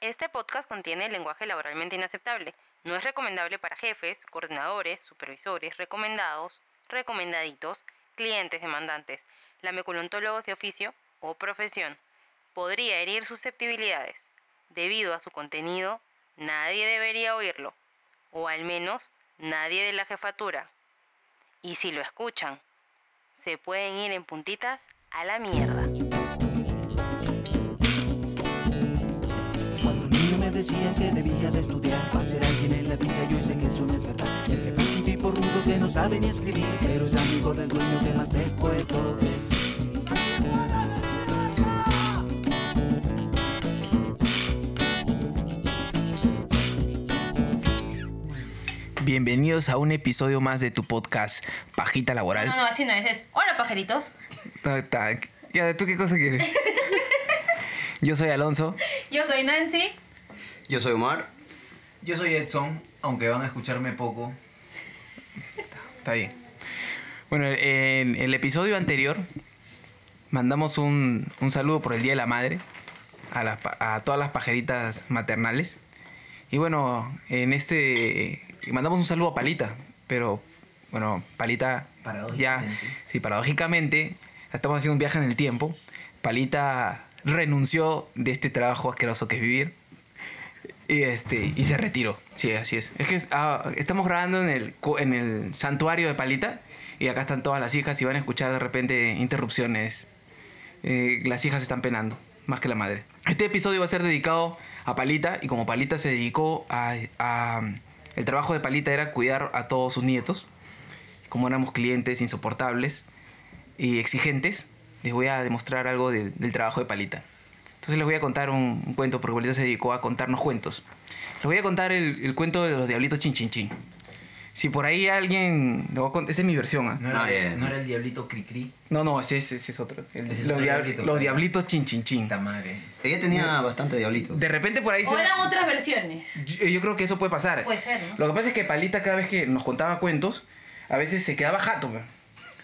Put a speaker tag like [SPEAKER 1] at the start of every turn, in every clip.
[SPEAKER 1] Este podcast contiene lenguaje laboralmente inaceptable. No es recomendable para jefes, coordinadores, supervisores, recomendados, recomendaditos, clientes demandantes, lameculontólogos de oficio o profesión. Podría herir susceptibilidades. Debido a su contenido, nadie debería oírlo. O al menos nadie de la jefatura. Y si lo escuchan, se pueden ir en puntitas a la mierda.
[SPEAKER 2] Decían que debía de estudiar para ser alguien en la vida, yo sé que eso no es verdad. El jefe es un tipo rudo que no sabe ni escribir, pero es amigo del dueño que más te puedo decir.
[SPEAKER 3] Bienvenidos a un episodio más de tu podcast Pajita Laboral.
[SPEAKER 1] No, no, así no es. es Hola, pajaritos.
[SPEAKER 3] Ta- ta- ya, ¿Tú qué cosa quieres? Yo soy Alonso.
[SPEAKER 1] Yo soy Nancy.
[SPEAKER 4] Yo soy Omar.
[SPEAKER 3] Yo soy Edson, aunque van a escucharme poco. Está bien. Bueno, en el episodio anterior mandamos un, un saludo por el Día de la Madre a, todas las pajeritas maternales. Y bueno, en este mandamos un saludo a Palita, pero bueno, Palita ya,
[SPEAKER 4] Paradójicamente.
[SPEAKER 3] sí, paradójicamente, estamos haciendo un viaje en el tiempo. Palita renunció de este trabajo asqueroso que es vivir y este y se retiró. Sí, así es. Es que ah, estamos grabando en el en el santuario de Palita y acá están todas las hijas y van a escuchar de repente interrupciones. Eh, las hijas están penando más que la madre. Este episodio va a ser dedicado a Palita y como Palita se dedicó a, el trabajo de Palita era cuidar a todos sus nietos. Como éramos clientes insoportables y exigentes, les voy a demostrar algo del trabajo de Palita. Entonces les voy a contar un, un cuento, porque Palita se dedicó a contarnos cuentos. Les voy a contar el, el cuento de los diablitos chin chin chin. Si por ahí alguien... lo voy a Esta es mi versión, ¿ah?
[SPEAKER 5] No era,
[SPEAKER 4] Ah, ya.
[SPEAKER 5] no era el diablito Cricri.
[SPEAKER 3] No, no, ese, ese- ese es otro. El-
[SPEAKER 5] Ese es
[SPEAKER 3] los,
[SPEAKER 5] otro diablito,
[SPEAKER 3] los diablitos chin chin chin.
[SPEAKER 5] Madre.
[SPEAKER 4] Ella tenía bastante diablito.
[SPEAKER 3] De repente por ahí
[SPEAKER 1] O
[SPEAKER 3] se...
[SPEAKER 1] eran otras versiones.
[SPEAKER 3] Yo, yo creo que eso puede pasar.
[SPEAKER 1] Puede ser, ¿no?
[SPEAKER 3] Lo que pasa es que Palita cada vez que nos contaba cuentos, a veces se quedaba jato.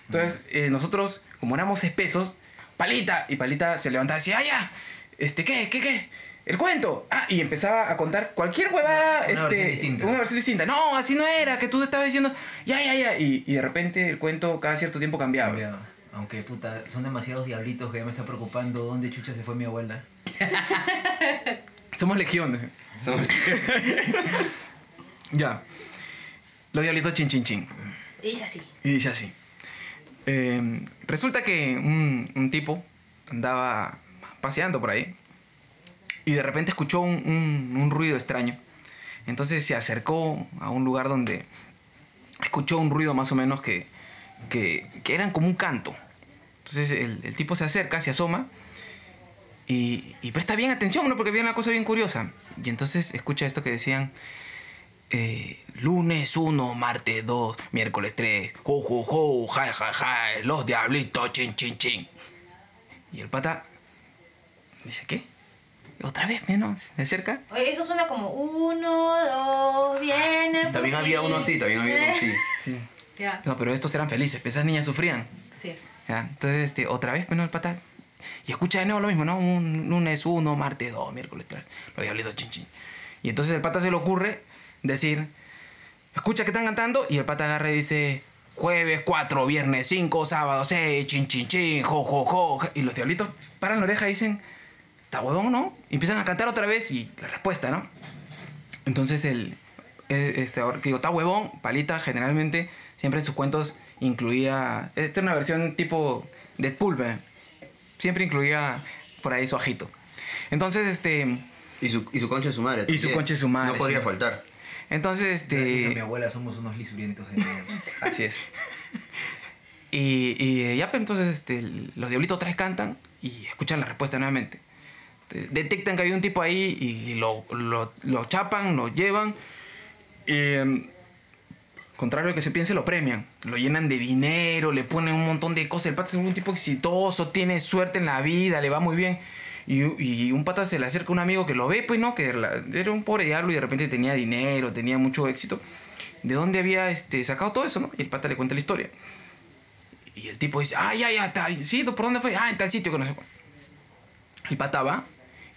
[SPEAKER 3] Entonces, eh, nosotros, como éramos espesos, Palita, y Palita se levantaba y decía, ah, ya, este, ¿qué, qué, qué? El cuento. Ah, y empezaba a contar cualquier huevada.
[SPEAKER 5] Una
[SPEAKER 3] este,
[SPEAKER 5] versión distinta.
[SPEAKER 3] Una versión distinta. No, así no era, que tú estabas diciendo, ya, ya, ya. Y, y de repente el cuento cada cierto tiempo cambiaba.
[SPEAKER 5] Cambiado. Aunque puta, son demasiados diablitos que ya me está preocupando dónde chucha se fue mi abuela.
[SPEAKER 3] Somos legiones. Ya. Los diablitos chin chin chin.
[SPEAKER 1] Y dice así.
[SPEAKER 3] Y dice así. Eh, resulta que un, un tipo andaba paseando por ahí y de repente escuchó un, un- un ruido extraño. Entonces se acercó a un lugar donde escuchó un ruido más o menos que, que, que eran como un canto. Entonces el, el tipo se acerca, se asoma y, y presta bien atención, ¿no? Porque había una cosa bien curiosa. Y entonces escucha esto que decían, eh, lunes 1, martes 2, miércoles 3, jo, jo, jo, ja, ja, ja, los diablitos, chin, chin, chin. Y el pata dice, ¿qué? Otra vez, menos, se acerca.
[SPEAKER 1] Oye, eso suena como uno, dos, viene. por
[SPEAKER 4] También había
[SPEAKER 1] ti.
[SPEAKER 4] uno así, también había uno así.
[SPEAKER 1] Ya,
[SPEAKER 3] No, pero estos eran felices, pues, esas niñas sufrían.
[SPEAKER 1] sí.
[SPEAKER 3] ¿ya? Entonces, este, otra vez, menos el pata. Y escucha de nuevo lo mismo, ¿no? Un lunes 1, martes 2, miércoles 3, los diablitos, chin, chin. Y entonces el pata se le ocurre decir, escucha que están cantando, y el pata agarra y dice, jueves 4, viernes 5, sábado 6, chin, chin, chin, jo, jo, jo. ja". Y los diablitos paran la oreja y dicen, ¿está huevón, no? Y empiezan a cantar otra vez y la respuesta, ¿no? Entonces el, eh, este, ahora que digo, está huevón, Palita generalmente siempre en sus cuentos incluía, esta es una versión tipo Deadpool, ¿ve? siempre incluía por ahí su ajito. Entonces, este,
[SPEAKER 4] Y su, y su concha de su madre.
[SPEAKER 3] Y su concha de su madre,
[SPEAKER 4] No podría
[SPEAKER 3] sí.
[SPEAKER 4] faltar.
[SPEAKER 3] entonces,
[SPEAKER 5] Gracias a mi
[SPEAKER 3] este,
[SPEAKER 5] abuela somos unos lisurientos de
[SPEAKER 3] así es. Y, y eh, ya, pues entonces, este, los diablitos tres cantan y escuchan la respuesta nuevamente. Entonces, detectan que hay un tipo ahí y lo, lo, lo chapan, lo llevan. Em, contrario a que se piense, lo premian. Lo llenan de dinero, le ponen un montón de cosas. El pata es un tipo exitoso, tiene suerte en la vida, le va muy bien. Y, y un pata se le acerca a un amigo que lo ve, pues no, que era un pobre diablo y de repente tenía dinero, tenía mucho éxito. ¿De dónde había este, sacado todo eso, no? Y el pata le cuenta la historia. Y el tipo dice, ya, ya, está. Sí, ¿por dónde fue? Ah, en tal sitio que no sé cuál. El pata va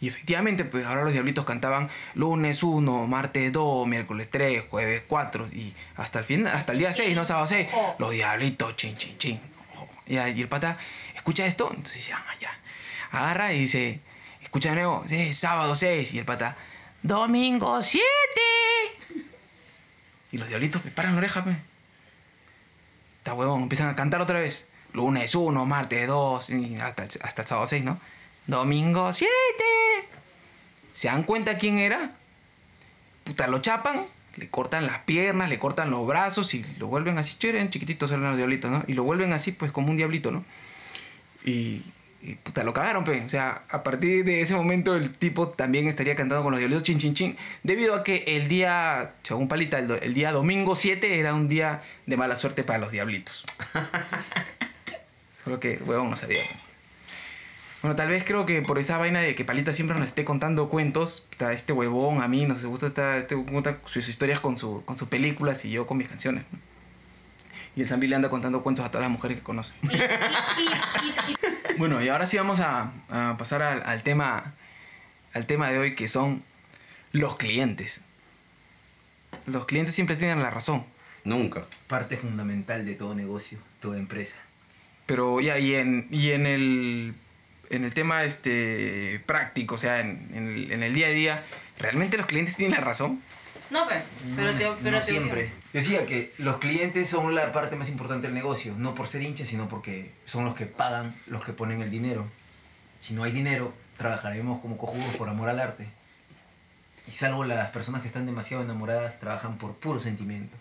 [SPEAKER 3] Y efectivamente, pues ahora los diablitos cantaban lunes 1, martes 2, miércoles 3, jueves 4 y hasta el fin, hasta el día 6, no sábado 6.
[SPEAKER 1] Oh.
[SPEAKER 3] Los diablitos, chin, chin, chin. Oh, Y, el pata escucha esto, entonces dice, ah, ya. Agarra y dice, escucha de nuevo, sí, sábado 6. Y el pata, domingo 7. Y los diablitos me paran la oreja, pues. Está huevón, empiezan a cantar otra vez. Lunes 1, martes 2, y hasta, hasta el sábado 6, ¿no? Domingo 7. ¿Se dan cuenta quién era? Puta, lo chapan, le cortan las piernas, le cortan los brazos y lo vuelven así, chévere, chiquititos eran los diablitos, ¿no? Y lo vuelven así, pues como un diablito, ¿no? Y, y, puta, lo cagaron, pe. O sea, a partir de ese momento el tipo también estaría cantando con los diablitos chin chin chin. Debido a que el día, según Palita, el, el día domingo 7 era un día de mala suerte para los diablitos. Solo que, huevón, no sabía. Bueno, tal vez creo que por esa vaina de que Palita siempre nos esté contando cuentos, este huevón a mí nos gusta esta- este, cuenta sus historias con, su, con sus películas y yo con mis canciones. Y el Zambi le anda contando cuentos a todas las mujeres que conoce. Bueno, y ahora sí vamos a, a pasar al, al tema al tema de hoy que son los clientes. Los clientes siempre tienen la razón,
[SPEAKER 4] Nunca.
[SPEAKER 5] Parte fundamental de todo negocio, toda empresa.
[SPEAKER 3] pero ya y en y en el en el tema este práctico, o sea, en, en el, en el día a día, realmente los clientes tienen la razón.
[SPEAKER 1] no, pe, pero te, pero
[SPEAKER 5] no
[SPEAKER 1] te-
[SPEAKER 5] siempre. Decía que los clientes son la parte más importante del negocio, no por ser hinchas, sino porque son los que pagan, los que ponen el dinero. Si no hay dinero, trabajaremos como cojudos por amor al arte. Y salvo las personas que están demasiado enamoradas, trabajan por puro sentimiento.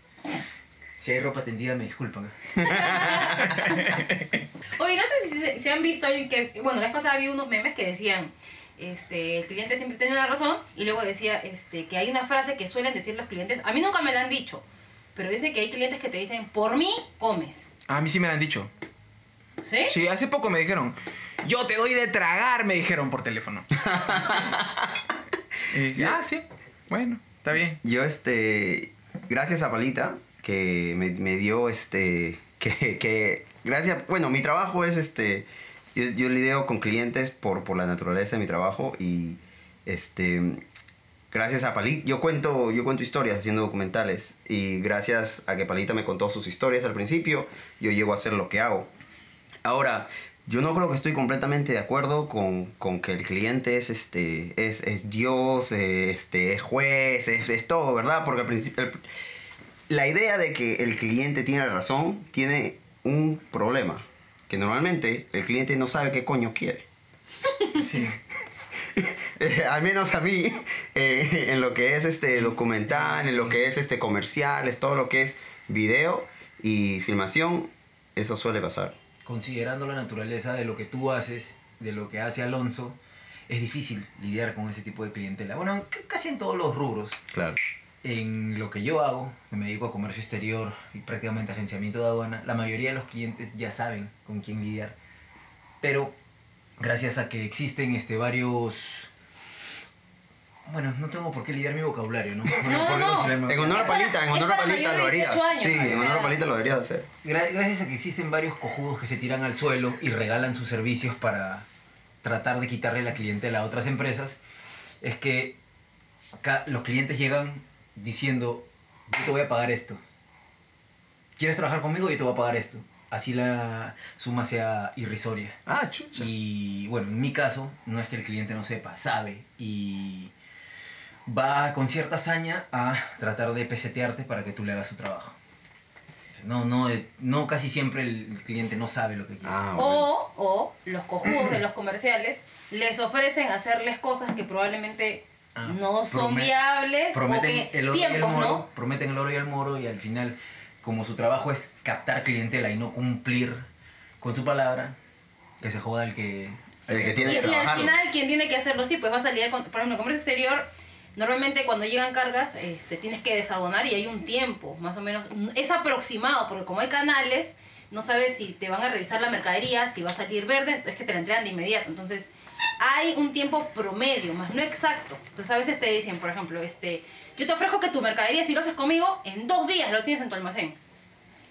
[SPEAKER 5] Si hay ropa tendida, me disculpan.
[SPEAKER 1] Oye, no sé si se, han visto alguien que. Bueno, la vez pasada vi unos memes que decían. Este, el cliente siempre tiene la razón. Y luego decía este, que hay una frase que suelen decir los clientes. A mí nunca me la han dicho. Pero dice que hay clientes que te dicen, por mí comes.
[SPEAKER 3] A mí sí me lo han dicho.
[SPEAKER 1] ¿Sí?
[SPEAKER 3] Sí, hace poco me dijeron, yo te doy de tragar, me dijeron por teléfono. y dije, ah, sí, bueno, está bien.
[SPEAKER 4] Yo, este, gracias a Palita, que me, me dio, este, que, que, gracias, bueno, mi trabajo es, este, yo, yo lidio con clientes por, por la naturaleza de mi trabajo y, este, gracias a Palita, yo cuento, yo cuento historias haciendo documentales y gracias a que Palita me contó sus historias al principio, yo llego a hacer lo que hago. Ahora, yo no creo que estoy completamente de acuerdo con, con que el cliente es este es, es Dios, eh, este, es juez, es, es todo, ¿verdad? Porque al principio la idea de que el cliente tiene razón tiene un problema. Que normalmente el cliente no sabe qué coño quiere.
[SPEAKER 3] Sí.
[SPEAKER 4] Eh, al menos a mí, eh, en lo que es este documental, en lo que es este comerciales, todo lo que es video y filmación, eso suele pasar.
[SPEAKER 5] Considerando la naturaleza de lo que tú haces, de lo que hace Alonso, es difícil lidiar con ese tipo de clientela. Bueno, casi en todos los rubros.
[SPEAKER 4] Claro.
[SPEAKER 5] En lo que yo hago, que me dedico a comercio exterior y prácticamente agenciamiento de aduana, la mayoría de los clientes ya saben con quién lidiar. Pero gracias a que existen este, varios... Bueno, no tengo por qué lidiar mi vocabulario, ¿no? Bueno,
[SPEAKER 1] No,
[SPEAKER 5] ¿por qué
[SPEAKER 1] no.
[SPEAKER 5] considerarme-
[SPEAKER 4] En honor a Palita, en honor a Palita lo harías.
[SPEAKER 1] 18 años,
[SPEAKER 4] Sí, en honor a. Palita lo deberías hacer.
[SPEAKER 5] Gra- Gracias a que existen varios cojudos que se tiran al suelo y regalan sus servicios para tratar de quitarle la clientela a otras empresas, es que los clientes llegan diciendo, yo te voy a pagar esto. ¿Quieres trabajar conmigo? Yo te voy a pagar esto. Así la suma sea irrisoria.
[SPEAKER 4] Ah, chucha.
[SPEAKER 5] Y bueno, en mi caso, no es que el cliente no sepa, sabe y va con cierta hazaña a tratar de pesetearte para que tú le hagas su trabajo. No, no, no casi siempre el cliente no sabe lo que quiere.
[SPEAKER 4] Ah, bueno.
[SPEAKER 1] O, o los cojudos de los comerciales les ofrecen hacerles cosas que probablemente
[SPEAKER 5] Ah,
[SPEAKER 1] no son
[SPEAKER 5] prome-
[SPEAKER 1] prometen,
[SPEAKER 5] prometen
[SPEAKER 1] o que
[SPEAKER 5] el oro y el moro,
[SPEAKER 1] ¿no?
[SPEAKER 5] prometen el oro y el moro y al final, como su trabajo es captar clientela y no cumplir con su palabra, que se joda el que...
[SPEAKER 4] El que tiene
[SPEAKER 1] Y,
[SPEAKER 4] que
[SPEAKER 1] y al final quien tiene que hacerlo sí, pues va a salir, con, por ejemplo, en comercio exterior, normalmente cuando llegan cargas, este, tienes que desadonar y hay un tiempo, más o menos, es aproximado, porque como hay canales, no sabes si te van a revisar la mercadería, si va a salir verde, es que te la entregan de inmediato, entonces hay un tiempo promedio, más no exacto. Entonces a veces te dicen, por ejemplo, este, yo te ofrezco que tu mercadería, si lo haces conmigo, en dos días lo tienes en tu almacén.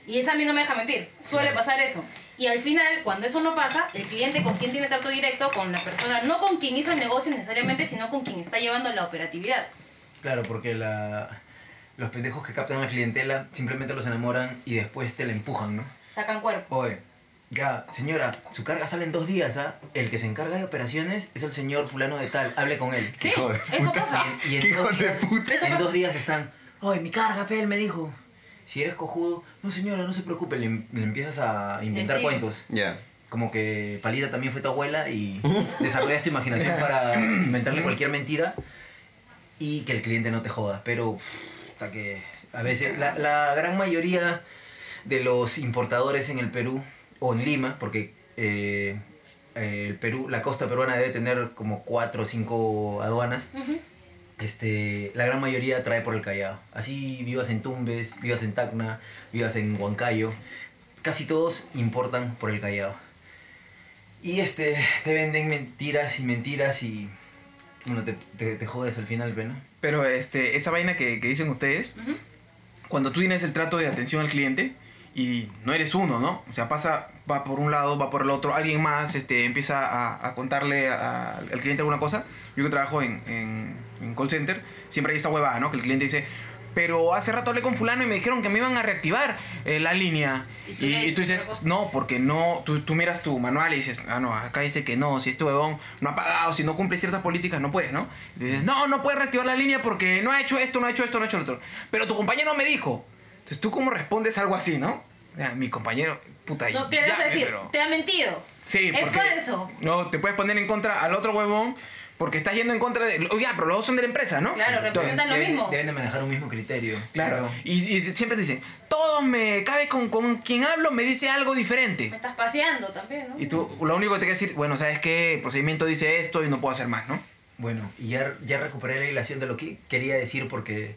[SPEAKER 1] Y esa a mí no me deja mentir, suele pasar eso. Y al final, cuando eso no pasa, el cliente con quien tiene trato directo, con la persona, no con quien hizo el negocio necesariamente, sino con quien está llevando la operatividad.
[SPEAKER 5] Claro, porque la, los pendejos que captan la clientela simplemente los enamoran y después te la empujan, ¿no?
[SPEAKER 1] Sacan cuerpo.
[SPEAKER 5] Oye, ya, señora, su carga sale en dos días, ¿ah? El que se encarga de operaciones es el señor fulano de tal, hable con él.
[SPEAKER 1] Sí,
[SPEAKER 4] hijo de
[SPEAKER 1] eso pasa.
[SPEAKER 5] Y, en
[SPEAKER 4] Qué
[SPEAKER 5] dos
[SPEAKER 4] hijo de
[SPEAKER 5] días,
[SPEAKER 4] puta.
[SPEAKER 5] En dos días están, oye, mi carga, pe, él me dijo. Si eres cojudo, no señora, no se preocupe, le, le empiezas a inventar
[SPEAKER 1] Sí.
[SPEAKER 5] cuentos.
[SPEAKER 4] Ya.
[SPEAKER 5] Como que Palita también fue tu abuela y desarrollas tu imaginación para inventarle cualquier mentira y que el cliente no te joda. Pero hasta que a veces la, la gran mayoría de los importadores en el Perú o en Lima, porque eh, el Perú, la costa peruana debe tener como cuatro o cinco aduanas.
[SPEAKER 1] Ujú.
[SPEAKER 5] Este, la gran mayoría trae por el Callao. Así vivas en Tumbes, vivas en Tacna, vivas en Huancayo, casi todos importan por el Callao. Y este, te venden mentiras y mentiras y bueno, te, te, te jodes al final, ¿no?
[SPEAKER 3] Pero este, esa vaina que, que dicen ustedes, cuando tú tienes el trato de atención al cliente y no eres uno, ¿no? O sea, pasa, va por un lado, va por el otro, alguien más este, empieza a, a contarle a- al cliente alguna cosa. Yo que trabajo en, en, en call center, siempre hay esta huevada, ¿no? Que el cliente dice, pero hace rato hablé con fulano y me dijeron que me iban a reactivar eh, la línea.
[SPEAKER 1] Y tú
[SPEAKER 3] Y,
[SPEAKER 1] le
[SPEAKER 3] y tú
[SPEAKER 1] dices
[SPEAKER 3] no, porque no, tú, tú miras tu manual y dices, ah, no, acá dice que no, si este huevón no ha pagado, si no cumple ciertas políticas, no puedes, ¿no? Y dices, no, no puedes reactivar la línea porque no ha hecho esto, no ha hecho esto, no ha hecho lo otro. Pero tu compañero me dijo. Entonces, ¿tú cómo respondes algo así, no? Ya, mi compañero, puta,
[SPEAKER 1] No, ¿qué
[SPEAKER 3] ya,
[SPEAKER 1] debes decir?
[SPEAKER 3] pero-
[SPEAKER 1] Te ha mentido.
[SPEAKER 3] Sí,
[SPEAKER 1] es
[SPEAKER 3] porque...
[SPEAKER 1] falso.
[SPEAKER 3] No, te puedes poner en contra al otro huevón porque estás yendo en contra de... Oye, pero los dos son de la empresa, ¿no?
[SPEAKER 1] Claro,
[SPEAKER 3] Entonces,
[SPEAKER 1] representan lo
[SPEAKER 5] deben,
[SPEAKER 1] mismo.
[SPEAKER 5] deben de manejar un mismo criterio.
[SPEAKER 3] Claro. Y, y siempre te dicen, todos me... Cabe con, con quien hablo me dice algo diferente.
[SPEAKER 1] Me estás paseando también, ¿no?
[SPEAKER 3] Y tú lo único que te queda decir, bueno, ¿sabes qué? El procedimiento dice esto y no puedo hacer más, ¿no?
[SPEAKER 5] Bueno, y ya, ya recuperé la hilación de lo que quería decir porque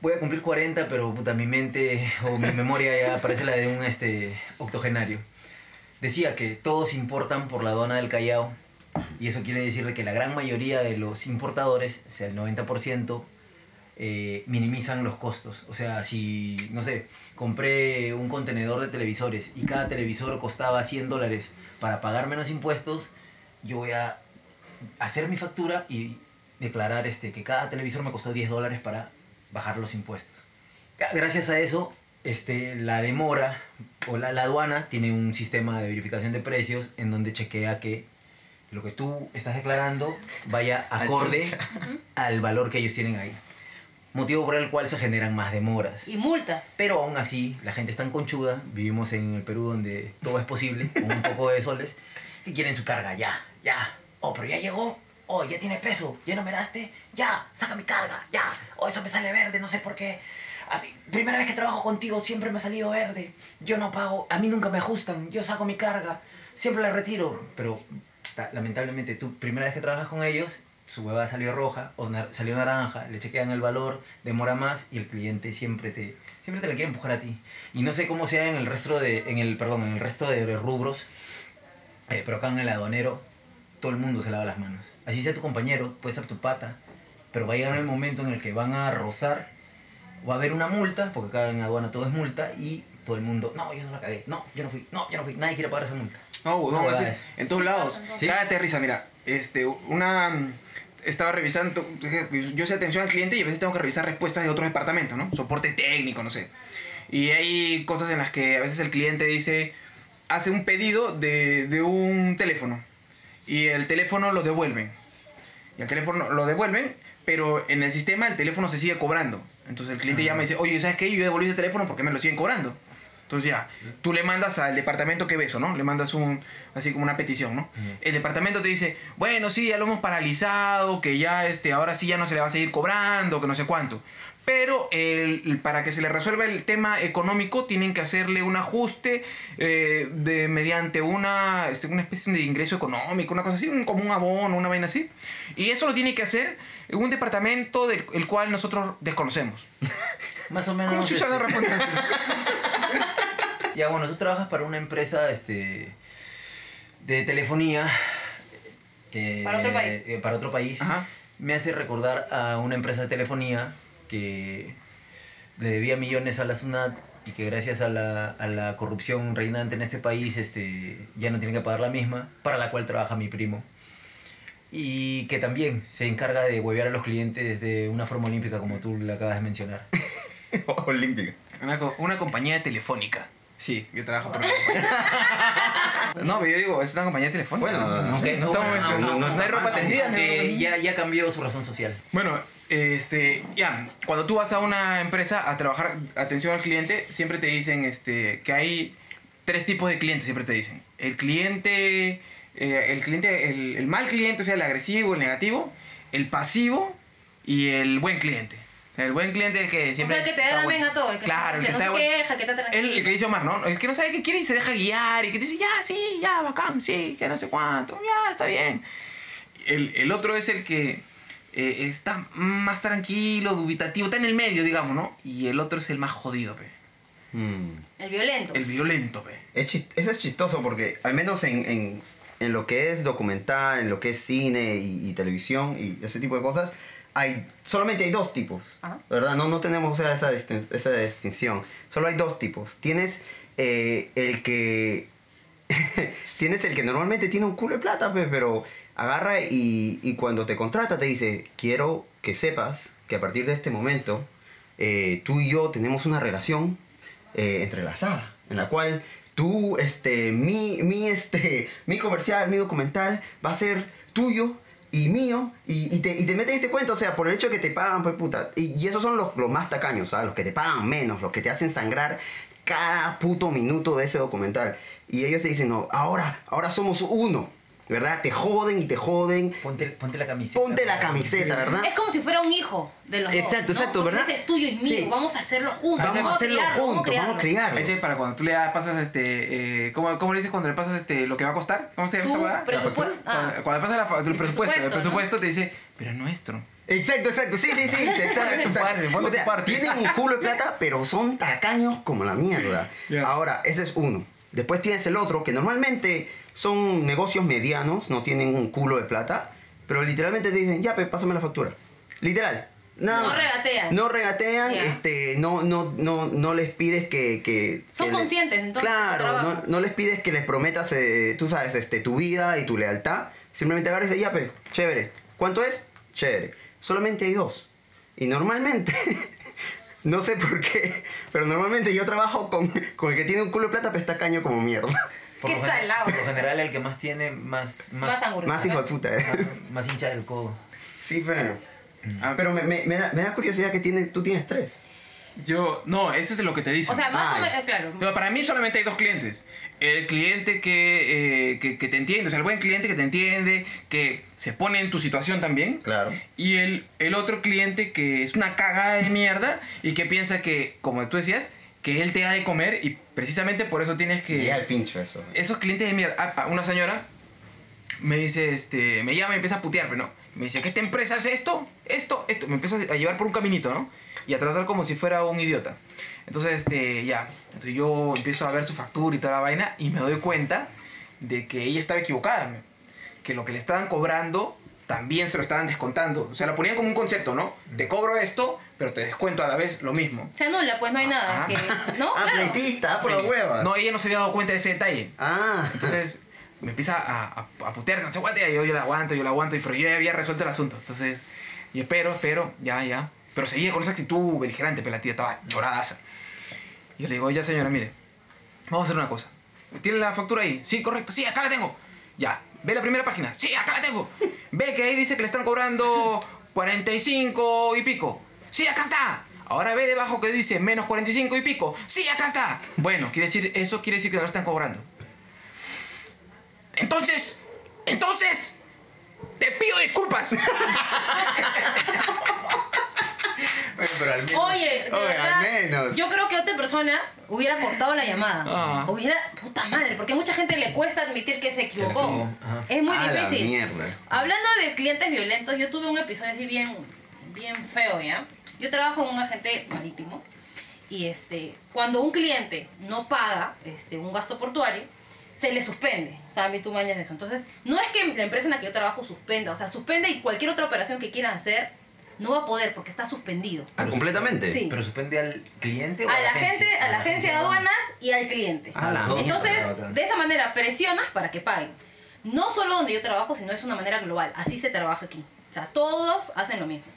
[SPEAKER 5] voy a cumplir 40, pero puta, mi mente o mi memoria ya parece la de un este, octogenario. Decía que todos importan por la aduana del Callao y eso quiere decir de que la gran mayoría de los importadores, o sea, el 90%, eh, minimizan los costos. O sea, si, no sé, compré un contenedor de televisores y cada televisor costaba 100 dólares para pagar menos impuestos, yo voy a hacer mi factura y declarar este, que cada televisor me costó 10 dólares para bajar los impuestos. Gra- Gracias a eso, este, la demora o la, la aduana tiene un sistema de verificación de precios en donde chequea que lo que tú estás declarando vaya acorde al valor que ellos tienen ahí. Motivo por el cual se generan más demoras.
[SPEAKER 1] Y multas.
[SPEAKER 5] Pero aún así, la gente es tan conchuda, vivimos en el Perú donde todo es posible, con un poco de soles, que quieren su carga, ya, ya. Oh, pero ya llegó, oh, ya tiene peso, ya no me daste, ya, saca mi carga, ya. Oh, eso me sale verde, no sé por qué. A ti, primera vez que trabajo contigo siempre me ha salido verde. Yo no pago, a mí nunca me ajustan, yo saco mi carga, siempre la retiro. Pero ta- lamentablemente tú, primera vez que trabajas con ellos, su hueva salió roja o salió naranja, le chequean el valor, demora más y el cliente siempre te, siempre te la quiere empujar a ti. Y no sé cómo sea en el resto de, en el, perdón, en el resto de rubros, eh, pero acá en el aduanero todo el mundo se lava las manos. Así sea tu compañero, puede ser tu pata, pero va a llegar el momento en el que van a rozar, va a haber una multa, porque acá en aduana todo es multa, y todo el mundo, no, yo no la cagué, no, yo no fui, no, yo no fui, nadie quiere pagar esa multa.
[SPEAKER 3] No, huevón,
[SPEAKER 5] No,
[SPEAKER 3] así, en todos lados.
[SPEAKER 5] Sí.
[SPEAKER 3] Cállate de risa, mira. Este, una... Estaba revisando, yo sé atención al cliente y a veces tengo que revisar respuestas de otros departamentos, ¿no? Soporte técnico, no sé. Y hay cosas en las que a veces el cliente dice, hace un pedido de, de un teléfono y el teléfono lo devuelven. Y el teléfono lo devuelven, pero en el sistema el teléfono se sigue cobrando. Entonces el cliente llama y dice, oye, ¿sabes qué? Yo devolví ese teléfono porque me lo siguen cobrando. Entonces ya, tú le mandas al departamento que beso, ¿no? Le mandas un, así como una petición, ¿no? El departamento te dice, bueno, sí, ya lo hemos paralizado, que ya, este, ahora sí ya no se le va a seguir cobrando, que no sé cuánto. Pero el- para que se le resuelva el tema económico, tienen que hacerle un ajuste eh, de, mediante una, este, una especie de ingreso económico, una cosa así, un- como un abono, una vaina así. Y eso lo tiene que hacer un departamento del el cual nosotros desconocemos.
[SPEAKER 5] Más o menos...
[SPEAKER 3] ¿Cómo chucha
[SPEAKER 5] este,
[SPEAKER 3] no responde así?
[SPEAKER 5] Ya, bueno, tú trabajas para una empresa este, de telefonía. que-
[SPEAKER 1] Para otro país.
[SPEAKER 5] eh, para otro país.
[SPEAKER 3] Ajá.
[SPEAKER 5] Me hace recordar a una empresa de telefonía que le debía millones a la SUNAT y que gracias a la, a la corrupción reinante en este país este, ya no tienen que pagar la misma, para la cual trabaja mi primo. Y que también se encarga de huevear a los clientes de una forma olímpica, como tú le acabas de mencionar.
[SPEAKER 4] Olímpica.
[SPEAKER 3] Una, una compañía telefónica. Sí, yo trabajo por. No, pero yo digo, es una compañía telefónica.
[SPEAKER 4] Bueno, no, no,
[SPEAKER 3] sé, no,
[SPEAKER 5] no,
[SPEAKER 3] estamos
[SPEAKER 5] no,
[SPEAKER 3] hay ropa tendida. ropa-
[SPEAKER 5] ya, ya cambió su razón social.
[SPEAKER 3] Bueno, este, ya, cuando tú vas a una empresa a trabajar atención al cliente, siempre te dicen este, que hay tres tipos de clientes, siempre te dicen. El cliente, eh, el cliente, el, el mal cliente, o sea, el agresivo, el negativo, el pasivo y el buen cliente. O sea, el buen cliente es el que
[SPEAKER 1] O
[SPEAKER 3] siempre...
[SPEAKER 1] sea, que te da
[SPEAKER 3] bueno.
[SPEAKER 1] venga todo. el Que,
[SPEAKER 3] Claro, el
[SPEAKER 1] que no
[SPEAKER 3] está
[SPEAKER 1] se
[SPEAKER 3] bueno.
[SPEAKER 1] queja, que está
[SPEAKER 3] El,
[SPEAKER 1] tranquilo.
[SPEAKER 3] el que dice Omar, ¿no? El que no sabe qué quiere y se deja guiar y que dice, ya, sí, ya, bacán, sí, que no sé cuánto, ya, está bien. El, el otro es el que eh, está más tranquilo, dubitativo, está en el medio, digamos, ¿no? Y el otro es el más jodido, pe.
[SPEAKER 4] Mm.
[SPEAKER 1] El violento.
[SPEAKER 3] El violento, pe.
[SPEAKER 4] Es eso es chistoso porque al menos en, en, en lo que es documental, en lo que es cine y, y televisión y ese tipo de cosas, hay solamente hay dos tipos,
[SPEAKER 1] Ajá.
[SPEAKER 4] ¿verdad? No, no tenemos o sea, esa, distin- esa distinción. Solo hay dos tipos. Tienes eh, el que... tienes el que normalmente tiene un culo de plata, pe, pero agarra y, y cuando te contrata te dice, quiero que sepas que a partir de este momento eh, tú y yo tenemos una relación eh, entrelazada, en la cual tú, este, mi, mi, este, mi comercial, mi documental va a ser tuyo y mío y, y te, y te meten este cuento, o sea, por el hecho de que te pagan, pues puta. Y, y esos son los, los más tacaños, ¿sabes? Los que te pagan menos, los que te hacen sangrar cada puto minuto de ese documental. Y ellos te dicen, no, ahora, ahora somos uno, ¿verdad? Te joden y te joden.
[SPEAKER 5] Ponte, ponte la camiseta.
[SPEAKER 4] Ponte la camiseta, ¿verdad?
[SPEAKER 1] Es como si fuera un hijo de los dos.
[SPEAKER 4] Exacto,
[SPEAKER 1] ¿no?
[SPEAKER 4] exacto,
[SPEAKER 1] Porque
[SPEAKER 4] ¿verdad?
[SPEAKER 1] Ese es tuyo y mío.
[SPEAKER 4] Sí.
[SPEAKER 1] Vamos a hacerlo juntos.
[SPEAKER 4] Vamos a hacerlo
[SPEAKER 1] criarlo,
[SPEAKER 4] juntos, vamos a criarlo.
[SPEAKER 3] Ese es para cuando tú le pasas este. Eh, ¿cómo, ¿Cómo le dices cuando le pasas este lo que va a costar? ¿Cómo se llama esa hueá?
[SPEAKER 1] presupuesto.
[SPEAKER 3] Cuando,
[SPEAKER 1] Ah.
[SPEAKER 3] cuando le pasas la, fa- el presupuesto, el
[SPEAKER 1] presupuesto,
[SPEAKER 3] te dice, pero es nuestro.
[SPEAKER 4] Exacto, exacto, sí, sí, sí, exacto, exacto. O sea, tienen un culo de plata, pero son tacaños como la mierda.
[SPEAKER 3] Ya.
[SPEAKER 4] Ahora, ese es uno. Después tienes el otro, que normalmente son negocios medianos, no tienen un culo de plata, pero literalmente te dicen, ya, pe, pásame la factura. Literal. Nada
[SPEAKER 1] No
[SPEAKER 4] más.
[SPEAKER 1] regatean.
[SPEAKER 4] No regatean, este, no, no, no, no les pides que... que
[SPEAKER 1] Son
[SPEAKER 4] que
[SPEAKER 1] conscientes, entonces, de
[SPEAKER 4] Claro, no, no les pides que les prometas, eh, tú sabes, este, tu vida y tu lealtad. Simplemente agarres dices, ya, chévere. ¿Cuánto es? Chévere. Solamente hay dos. Y normalmente, no sé por qué, pero normalmente yo trabajo con, con el que tiene un culo de plata, pero está caño como mierda.
[SPEAKER 5] Por
[SPEAKER 1] Qué
[SPEAKER 5] lo
[SPEAKER 1] salado.
[SPEAKER 5] Por lo general, el que más tiene, más,
[SPEAKER 1] Más
[SPEAKER 5] más,
[SPEAKER 4] hijo de puta. eh.
[SPEAKER 5] más, más hincha del codo.
[SPEAKER 4] Sí, pero...
[SPEAKER 3] Ah,
[SPEAKER 4] Pero me, me- me da, me da curiosidad que tiene, tú tienes tres.
[SPEAKER 3] Yo, no, ese es lo que te dicen.
[SPEAKER 1] O sea, más
[SPEAKER 4] Ah,
[SPEAKER 1] o menos, claro.
[SPEAKER 3] No, para mí solamente hay dos clientes. El cliente que, eh, que, que te entiende, o sea, el buen cliente que te entiende, que se pone en tu situación también.
[SPEAKER 4] Claro.
[SPEAKER 3] Y el, el otro cliente que es una cagada de mierda y que piensa que, como tú decías, que él te da de comer y precisamente por eso tienes que...
[SPEAKER 4] Y al pincho eso.
[SPEAKER 3] Esos clientes de mierda. Ah, una señora me dice, este, me llama y empieza a putear, pero no. Me dice que esta empresa hace esto, esto, esto. Me empieza a llevar por un caminito, ¿no? Y a tratar como si fuera un idiota. Entonces, este, ya. Entonces yo empiezo a ver su factura y toda la vaina y me doy cuenta de que ella estaba equivocada. Que lo que le estaban cobrando también se lo estaban descontando. O sea, lo ponían como un concepto, ¿no? Te cobro esto, pero te descuento a la vez lo mismo.
[SPEAKER 1] Se anula, pues no hay nada.
[SPEAKER 3] Ah.
[SPEAKER 1] Que, ¿No?
[SPEAKER 4] Ah,
[SPEAKER 1] Claro.
[SPEAKER 4] pleitista, ah, por
[SPEAKER 3] Sí.
[SPEAKER 4] las huevas.
[SPEAKER 3] No, ella no se había dado cuenta de ese detalle.
[SPEAKER 4] Ah.
[SPEAKER 3] Entonces me empieza a, a, a putear, no sé y yo, yo la aguanto, yo la aguanto, y- pero yo ya había resuelto el asunto. Entonces, y espero, espero, ya, ya. Pero seguía con esa actitud beligerante, pero la tía estaba choradaza. Y yo le digo, ya señora, mire, vamos a hacer una cosa. ¿Tiene la factura ahí? Sí, correcto, sí, acá la tengo. Ya, ve la primera página. Sí, acá la tengo. Ve que ahí dice que le están cobrando 45 y pico. Sí, acá está. Ahora ve debajo que dice menos 45 y pico. Sí, acá está. Bueno, quiere decir, eso quiere decir que no lo están cobrando. Entonces, entonces, te pido disculpas.
[SPEAKER 5] Bueno, pero al menos.
[SPEAKER 1] Oye,
[SPEAKER 4] Oye,
[SPEAKER 1] verdad,
[SPEAKER 4] al menos.
[SPEAKER 1] yo creo que otra persona hubiera cortado la llamada.
[SPEAKER 3] Ah.
[SPEAKER 1] Hubiera, puta madre, porque a mucha gente le cuesta admitir que se equivocó. Es muy
[SPEAKER 4] A la
[SPEAKER 1] difícil.
[SPEAKER 4] mierda.
[SPEAKER 1] Hablando de clientes violentos, yo tuve un episodio así bien, bien feo, ¿ya? Yo trabajo en un agente marítimo y este, cuando un cliente no paga este, un gasto portuario, se le suspende. O sea, a mí tú mañas de eso. Entonces, no es que la empresa en la que yo trabajo suspenda, o sea, suspende y cualquier otra operación que quieran hacer, no va a poder porque está suspendido.
[SPEAKER 4] Ah, completamente.
[SPEAKER 1] Sí.
[SPEAKER 5] ¿Pero suspende al cliente o
[SPEAKER 1] A
[SPEAKER 5] a
[SPEAKER 1] la
[SPEAKER 5] agencia?
[SPEAKER 1] gente, a la agencia de aduanas y al cliente.
[SPEAKER 4] A la
[SPEAKER 5] dos.
[SPEAKER 1] Entonces,
[SPEAKER 5] Ah,
[SPEAKER 1] de esa manera presionas para que paguen. No solo donde yo trabajo, sino es una manera global. Así se trabaja aquí. O sea, todos hacen lo mismo.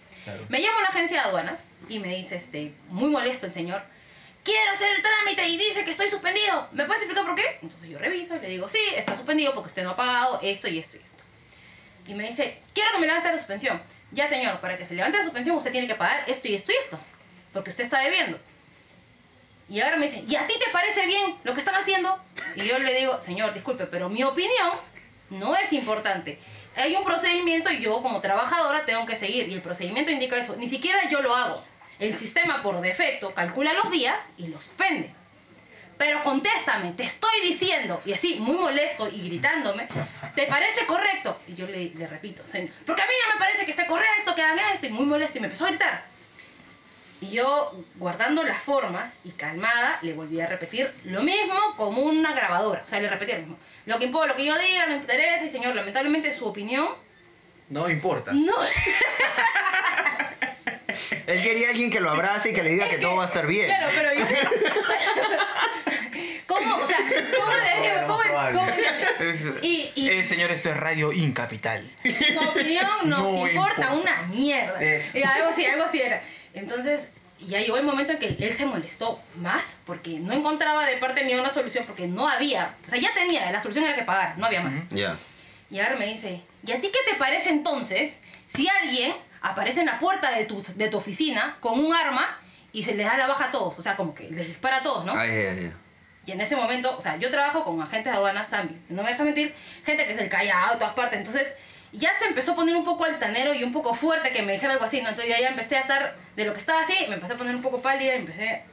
[SPEAKER 1] Me llama una agencia de aduanas y me dice, este, muy molesto el señor, quiero hacer el trámite y dice que estoy suspendido. ¿Me puedes explicar por qué? Entonces yo reviso y le digo, sí, está suspendido porque usted no ha pagado esto y esto y esto. Y me dice, quiero que me levante la suspensión. Ya, señor, para que se levante la suspensión usted tiene que pagar esto y esto y esto. Porque usted está debiendo. Y ahora me dice, ¿y a ti te parece bien lo que están haciendo? Y yo le digo, señor, disculpe, pero mi opinión no es importante. Hay un procedimiento y yo como trabajadora tengo que seguir. Y el procedimiento indica eso. Ni siquiera yo lo hago. El sistema por defecto calcula los días y los pende. Pero contéstame, te estoy diciendo, y así, muy molesto y gritándome, ¿te parece correcto? Y yo le, le repito, porque a mí no me parece que esté correcto, que hagan esto, y muy molesto, y me empezó a gritar. Y yo, guardando las formas y calmada, le volví a repetir lo mismo como una grabadora. O sea, le repetí lo mismo. Lo que importa, lo que yo diga, no interesa, y señor, lamentablemente su opinión
[SPEAKER 3] No importa.
[SPEAKER 1] no.
[SPEAKER 4] Él quería alguien que lo abrace y que le diga que, todo va a estar bien.
[SPEAKER 1] Claro, pero yo. ¿Cómo? O sea, ¿cómo le digo? ¿Cómo, cómo-
[SPEAKER 3] Es-
[SPEAKER 1] Y- y-
[SPEAKER 3] Eh, señor, esto es Radio Incapital.
[SPEAKER 1] Su opinión nos
[SPEAKER 3] No
[SPEAKER 1] importa,
[SPEAKER 3] importa.
[SPEAKER 1] una mierda.
[SPEAKER 3] Eso.
[SPEAKER 1] Y algo así, algo así era. Entonces, ya llegó el momento en que él se molestó más porque no encontraba de parte mía una solución porque no había. O sea, ya tenía, la solución era que pagar, no había más.
[SPEAKER 4] Ya.
[SPEAKER 1] Y ahora me dice, ¿y a ti qué te parece entonces si alguien aparece en la puerta de tu, de tu oficina con un arma y se les da la baja a todos? O sea, como que les dispara a todos, ¿no?
[SPEAKER 4] Ay, ay, ay.
[SPEAKER 1] Y en ese momento, o sea, yo trabajo con agentes de aduanas, Zambi, no me deja mentir, gente que es el callado de todas partes. Entonces, ya se empezó a poner un poco altanero y un poco fuerte que me dijera algo así, ¿no? Entonces yo ya empecé a estar de lo que estaba así, me empecé a poner un poco pálida y empecé.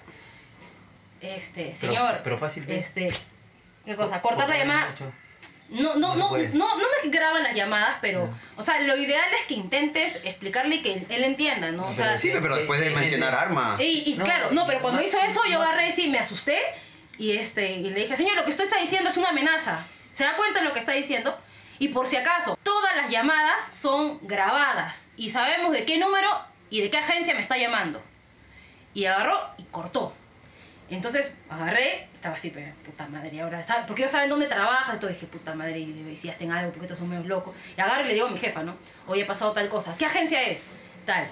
[SPEAKER 1] Este,
[SPEAKER 5] Pero-
[SPEAKER 1] señor.
[SPEAKER 5] pero fácil, ¿qué?
[SPEAKER 1] Este. ¿Qué cosa? Cortar la llamada. No, no,
[SPEAKER 5] No
[SPEAKER 1] no, no, no me graban las llamadas, pero, o sea, lo ideal es que intentes explicarle y que él, él entienda, ¿no? O
[SPEAKER 5] Pero
[SPEAKER 1] sea,
[SPEAKER 4] Sí, pero
[SPEAKER 5] Sí,
[SPEAKER 4] después de mencionar
[SPEAKER 5] sí.
[SPEAKER 4] arma.
[SPEAKER 1] y, y
[SPEAKER 5] No,
[SPEAKER 1] claro, no, pero cuando
[SPEAKER 5] no,
[SPEAKER 1] hizo eso, yo agarré y sí, me asusté y, este, y le dije, señor, lo que usted está diciendo es una amenaza. ¿Se da cuenta de lo que está diciendo? Y por si acaso, todas las llamadas son grabadas y sabemos de qué número y de qué agencia me está llamando. Y agarró y cortó. Entonces agarré, estaba así, pero puta madre, y ahora, ¿sabe? porque ellos saben dónde trabajas, y todo dije, puta madre, y si hacen algo, porque estos son medio locos. Y agarro y le digo a mi jefa, ¿no? Hoy he pasado tal cosa. ¿Qué agencia es? Tal.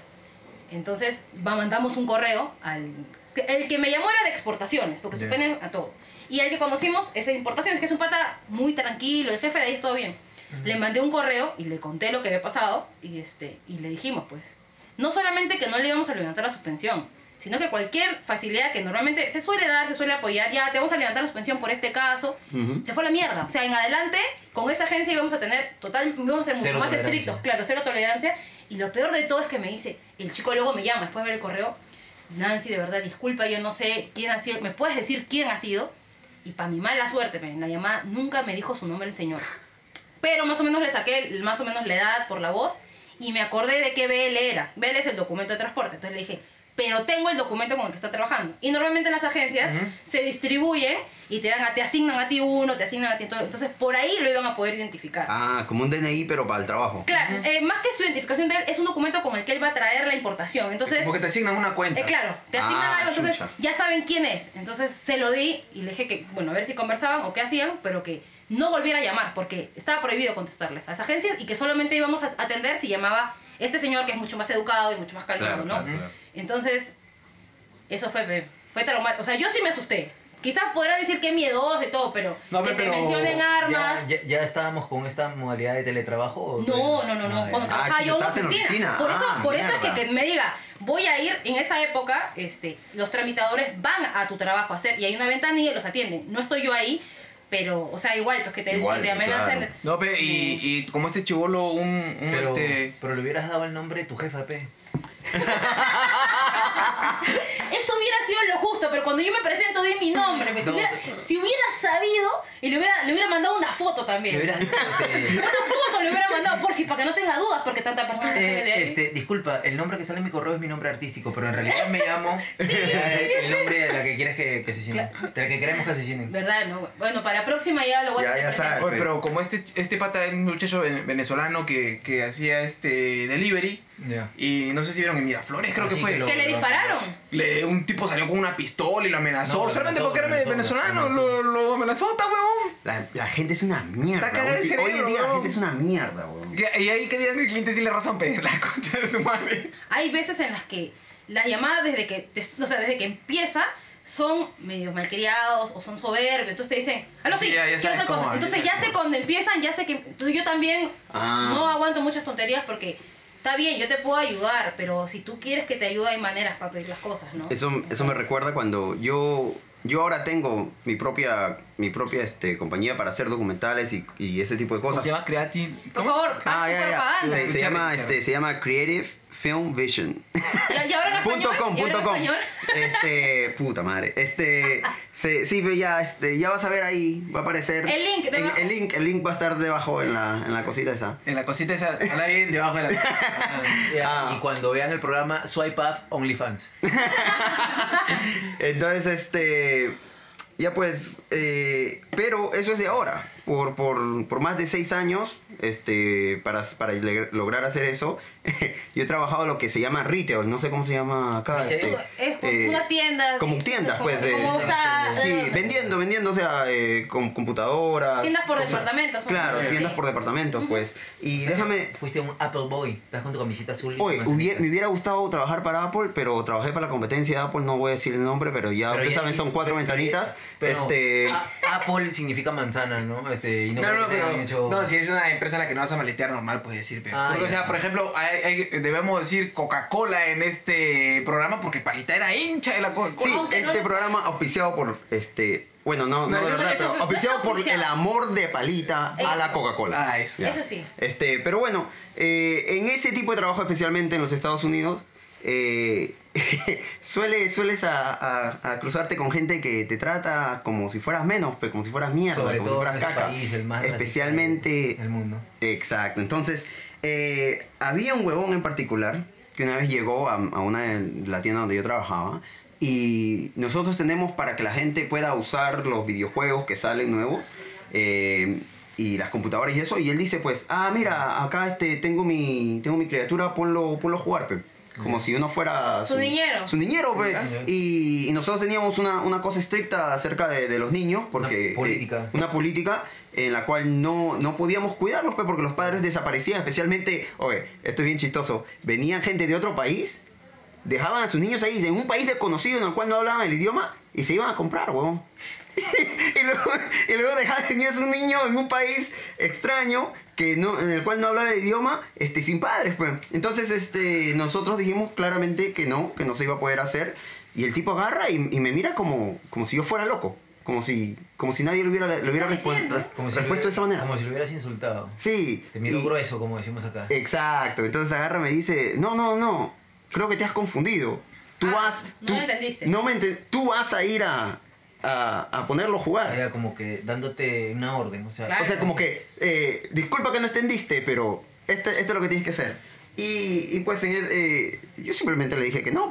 [SPEAKER 1] Entonces va, mandamos un correo al... El que me llamó era de exportaciones, porque suspenden a todo. Y al que conocimos es de importaciones, que es un pata muy tranquilo, el jefe de ahí es todo bien. Le mandé un correo y le conté lo que había pasado y, este, y le dijimos, pues, no solamente que no le íbamos a levantar la suspensión, sino que cualquier facilidad que normalmente se suele dar, se suele apoyar, ya te vamos a levantar la suspensión por este caso, se fue a la mierda. O sea, en adelante, con esa agencia íbamos a tener total, íbamos a ser mucho
[SPEAKER 5] Cero
[SPEAKER 1] más
[SPEAKER 5] tolerancia.
[SPEAKER 1] estrictos, claro, cero tolerancia. Y lo peor de todo es que me dice, el chico luego me llama después de ver el correo, Nancy, de verdad, disculpa, yo no sé quién ha sido, ¿me puedes decir quién ha sido? Y para mi mala suerte, en la llamada nunca me dijo su nombre el señor. Pero más o menos le saqué más o menos la edad por la voz y me acordé de qué BL era. BL es el documento de transporte. Entonces le dije, pero tengo el documento con el que está trabajando. Y normalmente en las agencias se distribuyen y te dan a- te asignan a ti uno, te asignan a ti todo. Entonces por ahí lo iban a poder identificar.
[SPEAKER 4] Ah, como un DNI, pero para el trabajo.
[SPEAKER 1] Claro, eh, más que su identificación de él, es un documento con el que él va a traer la importación. Entonces,
[SPEAKER 3] Porque te asignan una cuenta.
[SPEAKER 1] eh, claro, te asignan
[SPEAKER 4] Ah,
[SPEAKER 1] algo, entonces
[SPEAKER 4] chucha.
[SPEAKER 1] ya saben quién es. Entonces se lo di y le dije que, bueno, a ver si conversaban o qué hacían, pero que no volviera a llamar porque estaba prohibido contestarles a esa agencia y que solamente íbamos a atender si llamaba este señor que es mucho más educado y mucho más calmado,
[SPEAKER 4] Claro,
[SPEAKER 1] ¿no?
[SPEAKER 4] claro, claro.
[SPEAKER 1] Entonces, eso fue, fue traumático. O sea, yo sí me asusté. Quizás podrán decir que es miedoso y todo, pero
[SPEAKER 3] No,
[SPEAKER 1] que te
[SPEAKER 3] pero
[SPEAKER 1] mencionen
[SPEAKER 5] ¿Ya,
[SPEAKER 1] armas.
[SPEAKER 5] ya, ya estábamos con esta modalidad de teletrabajo? o
[SPEAKER 1] No, no, no, no.
[SPEAKER 5] Ah,
[SPEAKER 1] Cuando
[SPEAKER 5] ya.
[SPEAKER 1] trabajaba
[SPEAKER 4] que
[SPEAKER 1] yo en
[SPEAKER 4] la
[SPEAKER 1] oficina.
[SPEAKER 4] oficina.
[SPEAKER 1] Por eso,
[SPEAKER 4] Ah,
[SPEAKER 1] por eso es que, que me diga, voy a ir en esa época, este, los tramitadores van a tu trabajo a hacer y hay una ventanilla y los atienden. No estoy yo ahí, pero, o sea, igual, pues que te,
[SPEAKER 4] Igual,
[SPEAKER 1] que te amenacen.
[SPEAKER 4] claro.
[SPEAKER 3] No, pe, y, y como este chivolo, un, un
[SPEAKER 5] Pero,
[SPEAKER 3] este.
[SPEAKER 5] pero le hubieras dado el nombre de tu jefa, P.
[SPEAKER 1] eso hubiera sido lo justo, pero cuando yo me presento di mi nombre. pues, si,
[SPEAKER 5] No.
[SPEAKER 1] hubiera, si hubiera sabido, y le hubiera, le hubiera mandado una foto también.
[SPEAKER 5] Hubieras este,
[SPEAKER 1] Una foto le hubiera mandado, por si, para que no tenga dudas, porque tanta persona
[SPEAKER 5] Eh, este, disculpa, el nombre que sale en mi correo es mi nombre artístico, pero en realidad me llamo el nombre de la que quieres que, que asesinen. De la que queremos que asesinen.
[SPEAKER 1] ¿Verdad? No, bueno, para la próxima ya lo voy a
[SPEAKER 4] Ya,
[SPEAKER 1] tener
[SPEAKER 4] ya sabes.
[SPEAKER 3] Oye, pero como este, este pata es un muchacho ven- venezolano que, que hacía este delivery y no sé si vieron en Miraflores, creo que
[SPEAKER 5] Así
[SPEAKER 3] fue.
[SPEAKER 5] que lo-
[SPEAKER 1] ¿Que le dispararon?
[SPEAKER 3] Le- un tipo salió con una pistola y lo amenazó.
[SPEAKER 5] No, lo
[SPEAKER 3] solamente
[SPEAKER 5] amenazó,
[SPEAKER 3] porque era venezolano,
[SPEAKER 5] lo
[SPEAKER 3] amenazó, está huevón.
[SPEAKER 4] La, la gente es una mierda. Hoy, en día la gente es una mierda, weón.
[SPEAKER 3] Y ahí que digan que el cliente tiene razón, pero la concha de su madre.
[SPEAKER 1] Hay veces en las que las llamadas desde que, te- o sea, desde que empieza son medio malcriados o son soberbios. Entonces te dicen, aló sí,
[SPEAKER 3] Sí, ya- ya
[SPEAKER 1] quiero
[SPEAKER 3] sabes
[SPEAKER 1] tal cosa".
[SPEAKER 3] cómo, ya
[SPEAKER 1] Entonces ya sé cuando empiezan, ya sé que... Entonces yo también
[SPEAKER 4] Ah.
[SPEAKER 1] no aguanto muchas tonterías porque está bien, yo te puedo ayudar, pero si tú quieres que te ayude hay maneras para pedir las cosas, ¿no?
[SPEAKER 4] Eso, eso me recuerda cuando yo yo ahora tengo mi propia mi propia este compañía para hacer documentales y, y ese tipo de
[SPEAKER 3] ¿Cómo
[SPEAKER 4] cosas.
[SPEAKER 3] se llama? Creative.
[SPEAKER 1] Por favor,
[SPEAKER 4] Ah, ya, ya.
[SPEAKER 1] propaganda.
[SPEAKER 4] Se, se llama este se llama Creative Film Vision.
[SPEAKER 1] ¿Y- ahora en
[SPEAKER 4] punto
[SPEAKER 1] español?
[SPEAKER 4] com,
[SPEAKER 1] ¿Y ahora
[SPEAKER 4] punto
[SPEAKER 1] en
[SPEAKER 4] com.
[SPEAKER 1] español?
[SPEAKER 4] Este, puta madre. Este, se- sí, ve ya, este, ya vas a ver ahí, va a aparecer.
[SPEAKER 1] El link
[SPEAKER 4] el,
[SPEAKER 1] debajo.
[SPEAKER 4] el link, el link va a estar debajo en la, en la cosita esa.
[SPEAKER 3] En la cosita esa, habla bien debajo de la.
[SPEAKER 4] Ah.
[SPEAKER 5] Y cuando vean el programa Swipe Up OnlyFans.
[SPEAKER 4] Entonces, este. Ya pues, eh, pero eso es de ahora. Por, por, por más de seis años, este, para, para lograr hacer eso, yo he trabajado lo que se llama retail, no sé cómo se llama acá. Este,
[SPEAKER 1] Es como
[SPEAKER 4] eh,
[SPEAKER 1] una tienda.
[SPEAKER 4] Como tiendas,
[SPEAKER 1] como-
[SPEAKER 4] pues. De,
[SPEAKER 1] como, o sea,
[SPEAKER 4] sí, vendiendo, vendiendo, o sea, eh, con computadoras.
[SPEAKER 1] Tiendas por departamentos,
[SPEAKER 4] Claro, tiendas por departamentos, pues. Y déjame,
[SPEAKER 5] Fuiste un Apple Boy. Estás con tu camiseta azul. y tu
[SPEAKER 4] Oye,
[SPEAKER 5] manzanita.
[SPEAKER 4] hubiera- me hubiera gustado trabajar para Apple, pero trabajé para la competencia de Apple, no voy a decir el nombre, pero ya
[SPEAKER 5] Pero
[SPEAKER 4] ustedes
[SPEAKER 5] ya-
[SPEAKER 4] saben, son cuatro
[SPEAKER 5] pero-
[SPEAKER 4] ventanitas.
[SPEAKER 5] pero
[SPEAKER 4] este,
[SPEAKER 5] a- Apple significa manzana, ¿no? Este, y no,
[SPEAKER 3] No, pero.
[SPEAKER 5] hecho-
[SPEAKER 3] si es una empresa a la que no vas a maletear normal, puedes decir, pero.
[SPEAKER 5] Ah,
[SPEAKER 3] Porque, o sea, por ejemplo, hay- hay- debemos decir Coca-Cola en este programa porque Palita era hincha de la Coca-Cola.
[SPEAKER 4] sí,
[SPEAKER 1] aunque
[SPEAKER 4] este programa auspiciado por, este, bueno, no, no,
[SPEAKER 3] No,
[SPEAKER 4] de verdad, pero auspiciado por el amor de Palita a la Coca-Cola.
[SPEAKER 3] Ah, eso.
[SPEAKER 4] Ya.
[SPEAKER 1] Eso sí.
[SPEAKER 4] Este, pero bueno, eh, en ese tipo de trabajo, especialmente en los Estados Unidos, eh, suele, sueles a, a- a cruzarte con gente que te trata como si fueras menos, pues, como si fueras mierda,
[SPEAKER 5] Sobre
[SPEAKER 4] como si
[SPEAKER 5] todo en
[SPEAKER 4] fueras caca.
[SPEAKER 5] país, el más
[SPEAKER 4] Especialmente
[SPEAKER 5] del mundo.
[SPEAKER 4] Exacto. Entonces, eh, había un huevón en particular que una vez llegó a, a una de la tienda donde yo trabajaba y nosotros tenemos para que la gente pueda usar los videojuegos que salen nuevos eh, y las computadoras y eso y él dice pues ah mira acá este tengo mi tengo mi criatura ponlo ponlo a jugar pe". Como si uno fuera
[SPEAKER 1] Su niñero.
[SPEAKER 4] su niñero.
[SPEAKER 5] Ya.
[SPEAKER 4] y, y nosotros teníamos una, una cosa estricta acerca de, de los niños porque
[SPEAKER 5] Una política.
[SPEAKER 4] eh, una política en la cual no, no podíamos cuidarlos, pues, porque los padres desaparecían, especialmente, oye, esto es bien chistoso, venían gente de otro país, dejaban a sus niños ahí, en un país desconocido en el cual no hablaban el idioma, y se iban a comprar, huevón. y, luego, y luego dejaban tenías un niño en un país extraño que no, en el cual no hablaba el idioma, este, sin padres, pues. Entonces, este, nosotros dijimos claramente que no, que no se iba a poder hacer, y el tipo agarra y, y me mira como, como si yo fuera loco. Como si, como si nadie le hubiera, le hubiera
[SPEAKER 5] si,
[SPEAKER 4] respuesto
[SPEAKER 5] lo
[SPEAKER 4] de esa manera.
[SPEAKER 5] como si lo hubieras insultado.
[SPEAKER 4] Sí.
[SPEAKER 5] Te miro
[SPEAKER 4] y-
[SPEAKER 5] grueso, como decimos acá.
[SPEAKER 4] Exacto. Entonces agarra y me dice, no, no, no, creo que te has confundido. Tú
[SPEAKER 1] Ah,
[SPEAKER 4] vas...
[SPEAKER 1] no me entendiste.
[SPEAKER 4] No me ente- Tú vas a ir a, a, a ponerlo a jugar.
[SPEAKER 5] Era como que dándote una orden. O sea,
[SPEAKER 1] Claro.
[SPEAKER 4] O sea, como que, eh, disculpa que no entendiste, pero este, esto es lo que tienes que hacer. Y, y pues eh, yo simplemente le dije que no.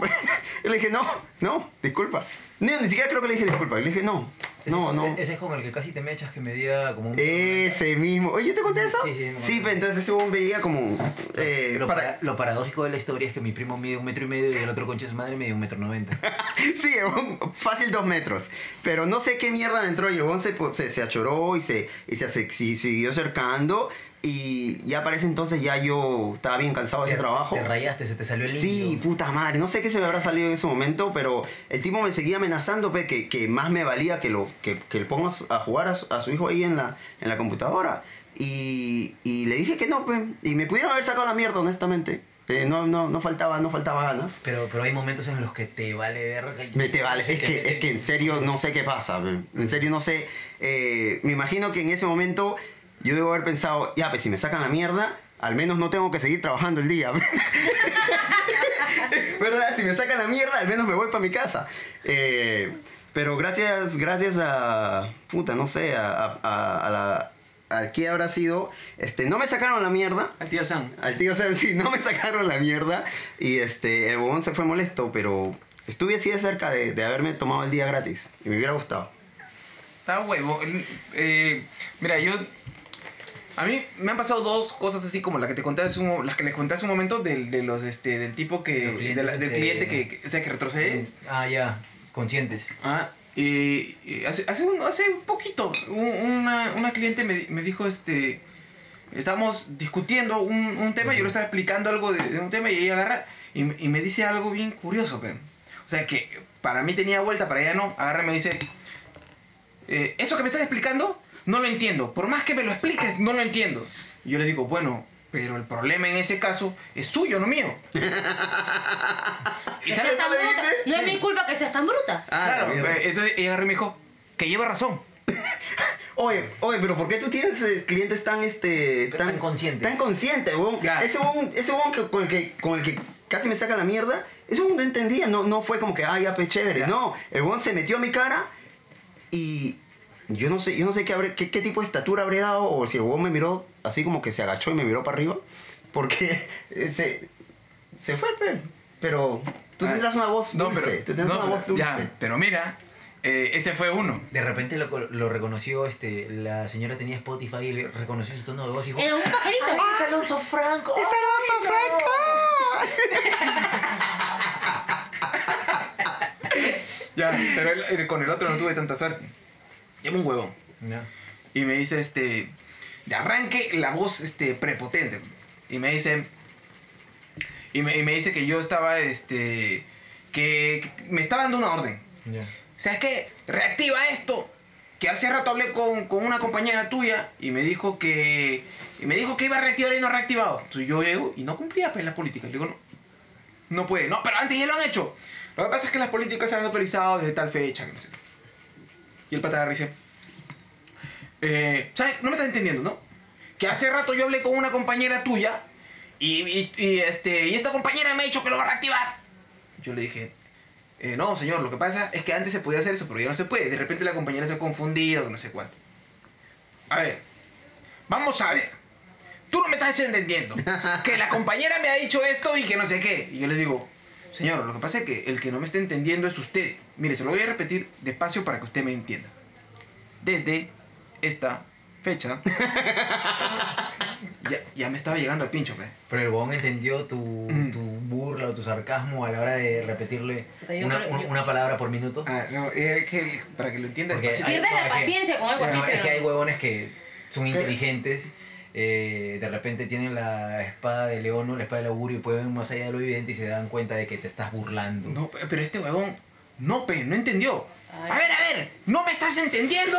[SPEAKER 4] Yo le dije, no, no, disculpa. No, ni siquiera creo que le dije disculpa. Le dije, no,
[SPEAKER 5] ese,
[SPEAKER 4] no, no.
[SPEAKER 5] Ese es con el que casi te me echas que medía como un.
[SPEAKER 4] Ese mismo. Oye, ¿yo te conté eso?
[SPEAKER 5] Sí, sí, me
[SPEAKER 4] Sí, pero entonces ese huevón veía como... eh,
[SPEAKER 5] Lo,
[SPEAKER 4] para-
[SPEAKER 5] para- lo paradójico de la historia es que mi primo mide un metro y medio y el otro concha de su madre mide un metro noventa.
[SPEAKER 4] Sí, fácil dos metros. Pero no sé qué mierda entró y el huevón se, po- se, se achoró y se, y se si- siguió acercando. Y ya para ese entonces ya yo estaba bien cansado de ese
[SPEAKER 5] Te-
[SPEAKER 4] trabajo.
[SPEAKER 5] Te rayaste, se te salió el
[SPEAKER 4] Sí, puta madre. No sé qué se me habrá salido en ese momento, pero el tipo me seguía amenazando pe, que, que más me valía que lo que, que le ponga a jugar a su, a su hijo ahí en la, en la computadora. Y, y le dije que no, pe. Y me pudieron haber sacado la mierda, honestamente. Eh, no, no, no, faltaba, no faltaba ganas.
[SPEAKER 5] Pero, pero hay momentos en los que te vale verga.
[SPEAKER 4] Me te vale, es
[SPEAKER 5] te
[SPEAKER 4] que, es que en serio no sé qué pasa, pe. en serio no sé, eh, me imagino que en ese momento yo debo haber pensado, ya, pues si me sacan la mierda, al menos no tengo que seguir trabajando el día. ¿Verdad? Si me sacan la mierda, al menos me voy para mi casa. Eh, pero gracias, gracias a. Puta, no sé, a, a, a- a la. ¿A qué habrá sido? Este, no me sacaron la mierda.
[SPEAKER 3] Al tío Sam.
[SPEAKER 4] Al tío Sam, sí, no me sacaron la mierda. Y este, el bobón se fue molesto, pero estuve así de cerca de, de haberme tomado el día gratis. Y me hubiera gustado.
[SPEAKER 3] Está huevo. Eh, mira, yo. A mí me han pasado dos cosas así como la que te conté hace un, las que les conté hace un momento del, de los, este, del tipo que.
[SPEAKER 5] Los clientes,
[SPEAKER 3] de la- del cliente que, que- o sea, que retrocede.
[SPEAKER 5] Ah, ya, conscientes.
[SPEAKER 3] Ah, y, y hace, hace, un, hace un poquito, un- una, una cliente me, me dijo, este, estábamos discutiendo un, un tema, yo le estaba explicando algo de, de un tema y ella agarra y, me- y me dice algo bien curioso, pe. O sea, que para mí tenía vuelta, para ella no, agarra y me dice, eh, eso que me estás explicando, no lo entiendo, por más que me lo expliques, no lo entiendo. Y yo le digo, bueno, pero el problema en ese caso es suyo, no mío.
[SPEAKER 1] Que
[SPEAKER 4] sabes
[SPEAKER 1] tan bruta. No es mi culpa que seas tan bruta.
[SPEAKER 4] Ah,
[SPEAKER 3] claro, eh, entonces ella agarró y me dijo, que lleva razón.
[SPEAKER 4] Oye, oye, pero ¿por qué tú tienes eh, clientes tan este
[SPEAKER 5] Tan conscientes.
[SPEAKER 4] Tan conscientes, weón.
[SPEAKER 3] Ya.
[SPEAKER 4] Ese weón, ese weón que, con el que con el que casi me saca la mierda, ese weón no entendía, no, no fue como que, ah, ya, pues chévere.
[SPEAKER 3] Ya.
[SPEAKER 4] No, el weón se metió a mi cara y yo no sé, yo no sé qué, habré, qué, qué tipo de estatura habré dado o si el weón me miró así como que se agachó y me miró para arriba, porque eh, se, se fue, pe. pero tú
[SPEAKER 3] Ah,
[SPEAKER 4] tendrás una voz
[SPEAKER 3] no,
[SPEAKER 4] dulce,
[SPEAKER 3] pero-
[SPEAKER 4] tú tendrás
[SPEAKER 3] no,
[SPEAKER 4] una voz dulce.
[SPEAKER 3] Ya, pero mira, eh, ese fue uno.
[SPEAKER 5] De repente lo, lo reconoció, este, la señora tenía Spotify y le reconoció su tono de voz y dijo,
[SPEAKER 1] Era un pajarito.
[SPEAKER 5] ¡Ah, es Alonso Franco!
[SPEAKER 4] ¡Es Alonso
[SPEAKER 3] Ya, pero él- él- con el otro no tuve tanta suerte. Llama un huevón.
[SPEAKER 5] Ya.
[SPEAKER 3] Y me dice, este, de arranque la voz, este, prepotente. Y me dice, y me, y me dice que yo estaba, este, que, que me estaba dando una orden.
[SPEAKER 5] Ya.
[SPEAKER 3] ¿Sabes qué? Reactiva esto. Que hace rato hablé con, con una compañera tuya y me dijo que. Y me dijo que iba a reactivar y no ha reactivado. Entonces yo llego y no cumplía pues las políticas. Le digo, no. No puede. No, pero antes ya lo han hecho. Lo que pasa es que las políticas se han actualizado desde tal fecha. Que no sé. qué. Y el pata dice. Eh, ¿Sabes? No me estás entendiendo, ¿no? Que hace rato yo hablé con una compañera tuya y, y- y, este, y esta compañera me ha dicho que lo va a reactivar. Yo le dije, eh, no, señor, lo que pasa es que antes se podía hacer eso, pero ya no se puede. De repente la compañera se ha confundido, no sé cuánto. A ver, vamos a ver. Tú no me estás entendiendo. Que la compañera me ha dicho esto y que no sé qué. Y yo le digo, señor, lo que pasa es que el que no me está entendiendo es usted. Mire, se lo voy a repetir despacio para que usted me entienda. Desde esta fecha, ya, ya me estaba llegando al pincho, pues.
[SPEAKER 5] Pero el huevón entendió tu,
[SPEAKER 3] Mm.
[SPEAKER 5] tu burla o tu sarcasmo a la hora de repetirle
[SPEAKER 1] O sea,
[SPEAKER 5] una,
[SPEAKER 1] creo-
[SPEAKER 5] una-
[SPEAKER 1] yo-
[SPEAKER 5] una palabra por minuto.
[SPEAKER 3] Ah, no, es que para que lo entienda
[SPEAKER 5] Porque
[SPEAKER 3] despacito.
[SPEAKER 5] hay-
[SPEAKER 1] Pierdes la paciencia con algo así.
[SPEAKER 5] Es que hay huevones que son
[SPEAKER 3] Pero-
[SPEAKER 5] inteligentes, eh, de repente tienen la espada de león o la espada del augurio y pueden más allá de lo evidente y se dan cuenta de que te estás burlando.
[SPEAKER 3] No, pe- pero este huevón, no, pe, no entendió.
[SPEAKER 1] Ay.
[SPEAKER 3] A ver, a ver, ¿no me estás entendiendo?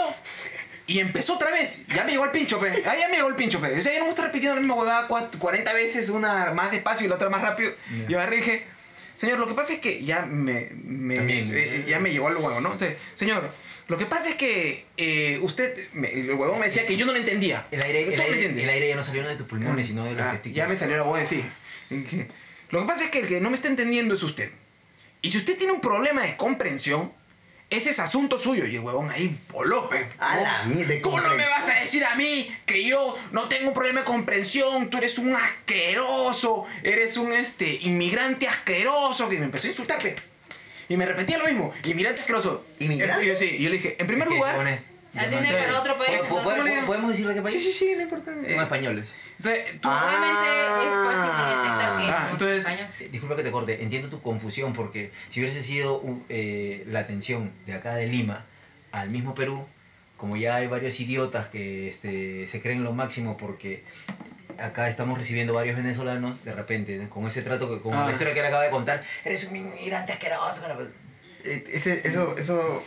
[SPEAKER 3] Y empezó otra vez. Ya me llegó el pincho, pe. Ah, ya me llegó el pincho, pe. O sea, yo no me estoy repitiendo la misma huevada cua- 40 veces, una más despacio y la otra más rápido.
[SPEAKER 5] Ya.
[SPEAKER 3] Y agarré y dije, señor, lo que pasa es que ya me, me-
[SPEAKER 5] También.
[SPEAKER 3] eh, ya me llegó al huevo, ¿no? Entonces, señor, lo que pasa es que eh, usted, me- el huevón me decía que yo no lo entendía.
[SPEAKER 5] El aire,
[SPEAKER 3] ¿Tú
[SPEAKER 5] el, aire, el aire ya no salió de tus pulmones, sino de los
[SPEAKER 3] Ah,
[SPEAKER 5] testículos.
[SPEAKER 3] ya me salió la voz de sí. Lo que pasa es que el que no me está entendiendo es usted. Y si usted tiene un problema de comprensión, ese es asunto suyo. Y el huevón ahí voló, pe.
[SPEAKER 4] A la mierda,
[SPEAKER 3] ¿Cómo no me vas a decir a mí que yo no tengo un problema de comprensión? Tú eres un asqueroso, eres un este inmigrante asqueroso. Que me empezó a insultar, pe. Y me repetía lo mismo, inmigrante asqueroso.
[SPEAKER 4] ¿Inmigrante?
[SPEAKER 3] Y yo, sí, yo le dije, en primer lugar...
[SPEAKER 1] Atiende
[SPEAKER 3] Sí.
[SPEAKER 1] para otro país.
[SPEAKER 5] ¿po- po-
[SPEAKER 1] entonces-
[SPEAKER 3] ¿Cómo le digo?
[SPEAKER 5] ¿Podemos decirle qué país?
[SPEAKER 3] Sí, sí, sí, no importa.
[SPEAKER 5] Son españoles.
[SPEAKER 3] Entonces, tú...
[SPEAKER 1] Obviamente es fácil de detectar que
[SPEAKER 3] Ah,
[SPEAKER 1] es
[SPEAKER 3] entonces-
[SPEAKER 1] español.
[SPEAKER 5] Eh, Disculpa que te corte, entiendo tu confusión porque si hubiese sido un- eh, la atención de acá de Lima al mismo Perú, como ya hay varios idiotas que este, se creen lo máximo porque acá estamos recibiendo varios venezolanos, de repente, ¿no? con ese trato, que, con
[SPEAKER 3] Ah.
[SPEAKER 5] la historia que él acaba de contar, eres un inmigrante asqueroso.
[SPEAKER 4] Eh, Ese, eso, eso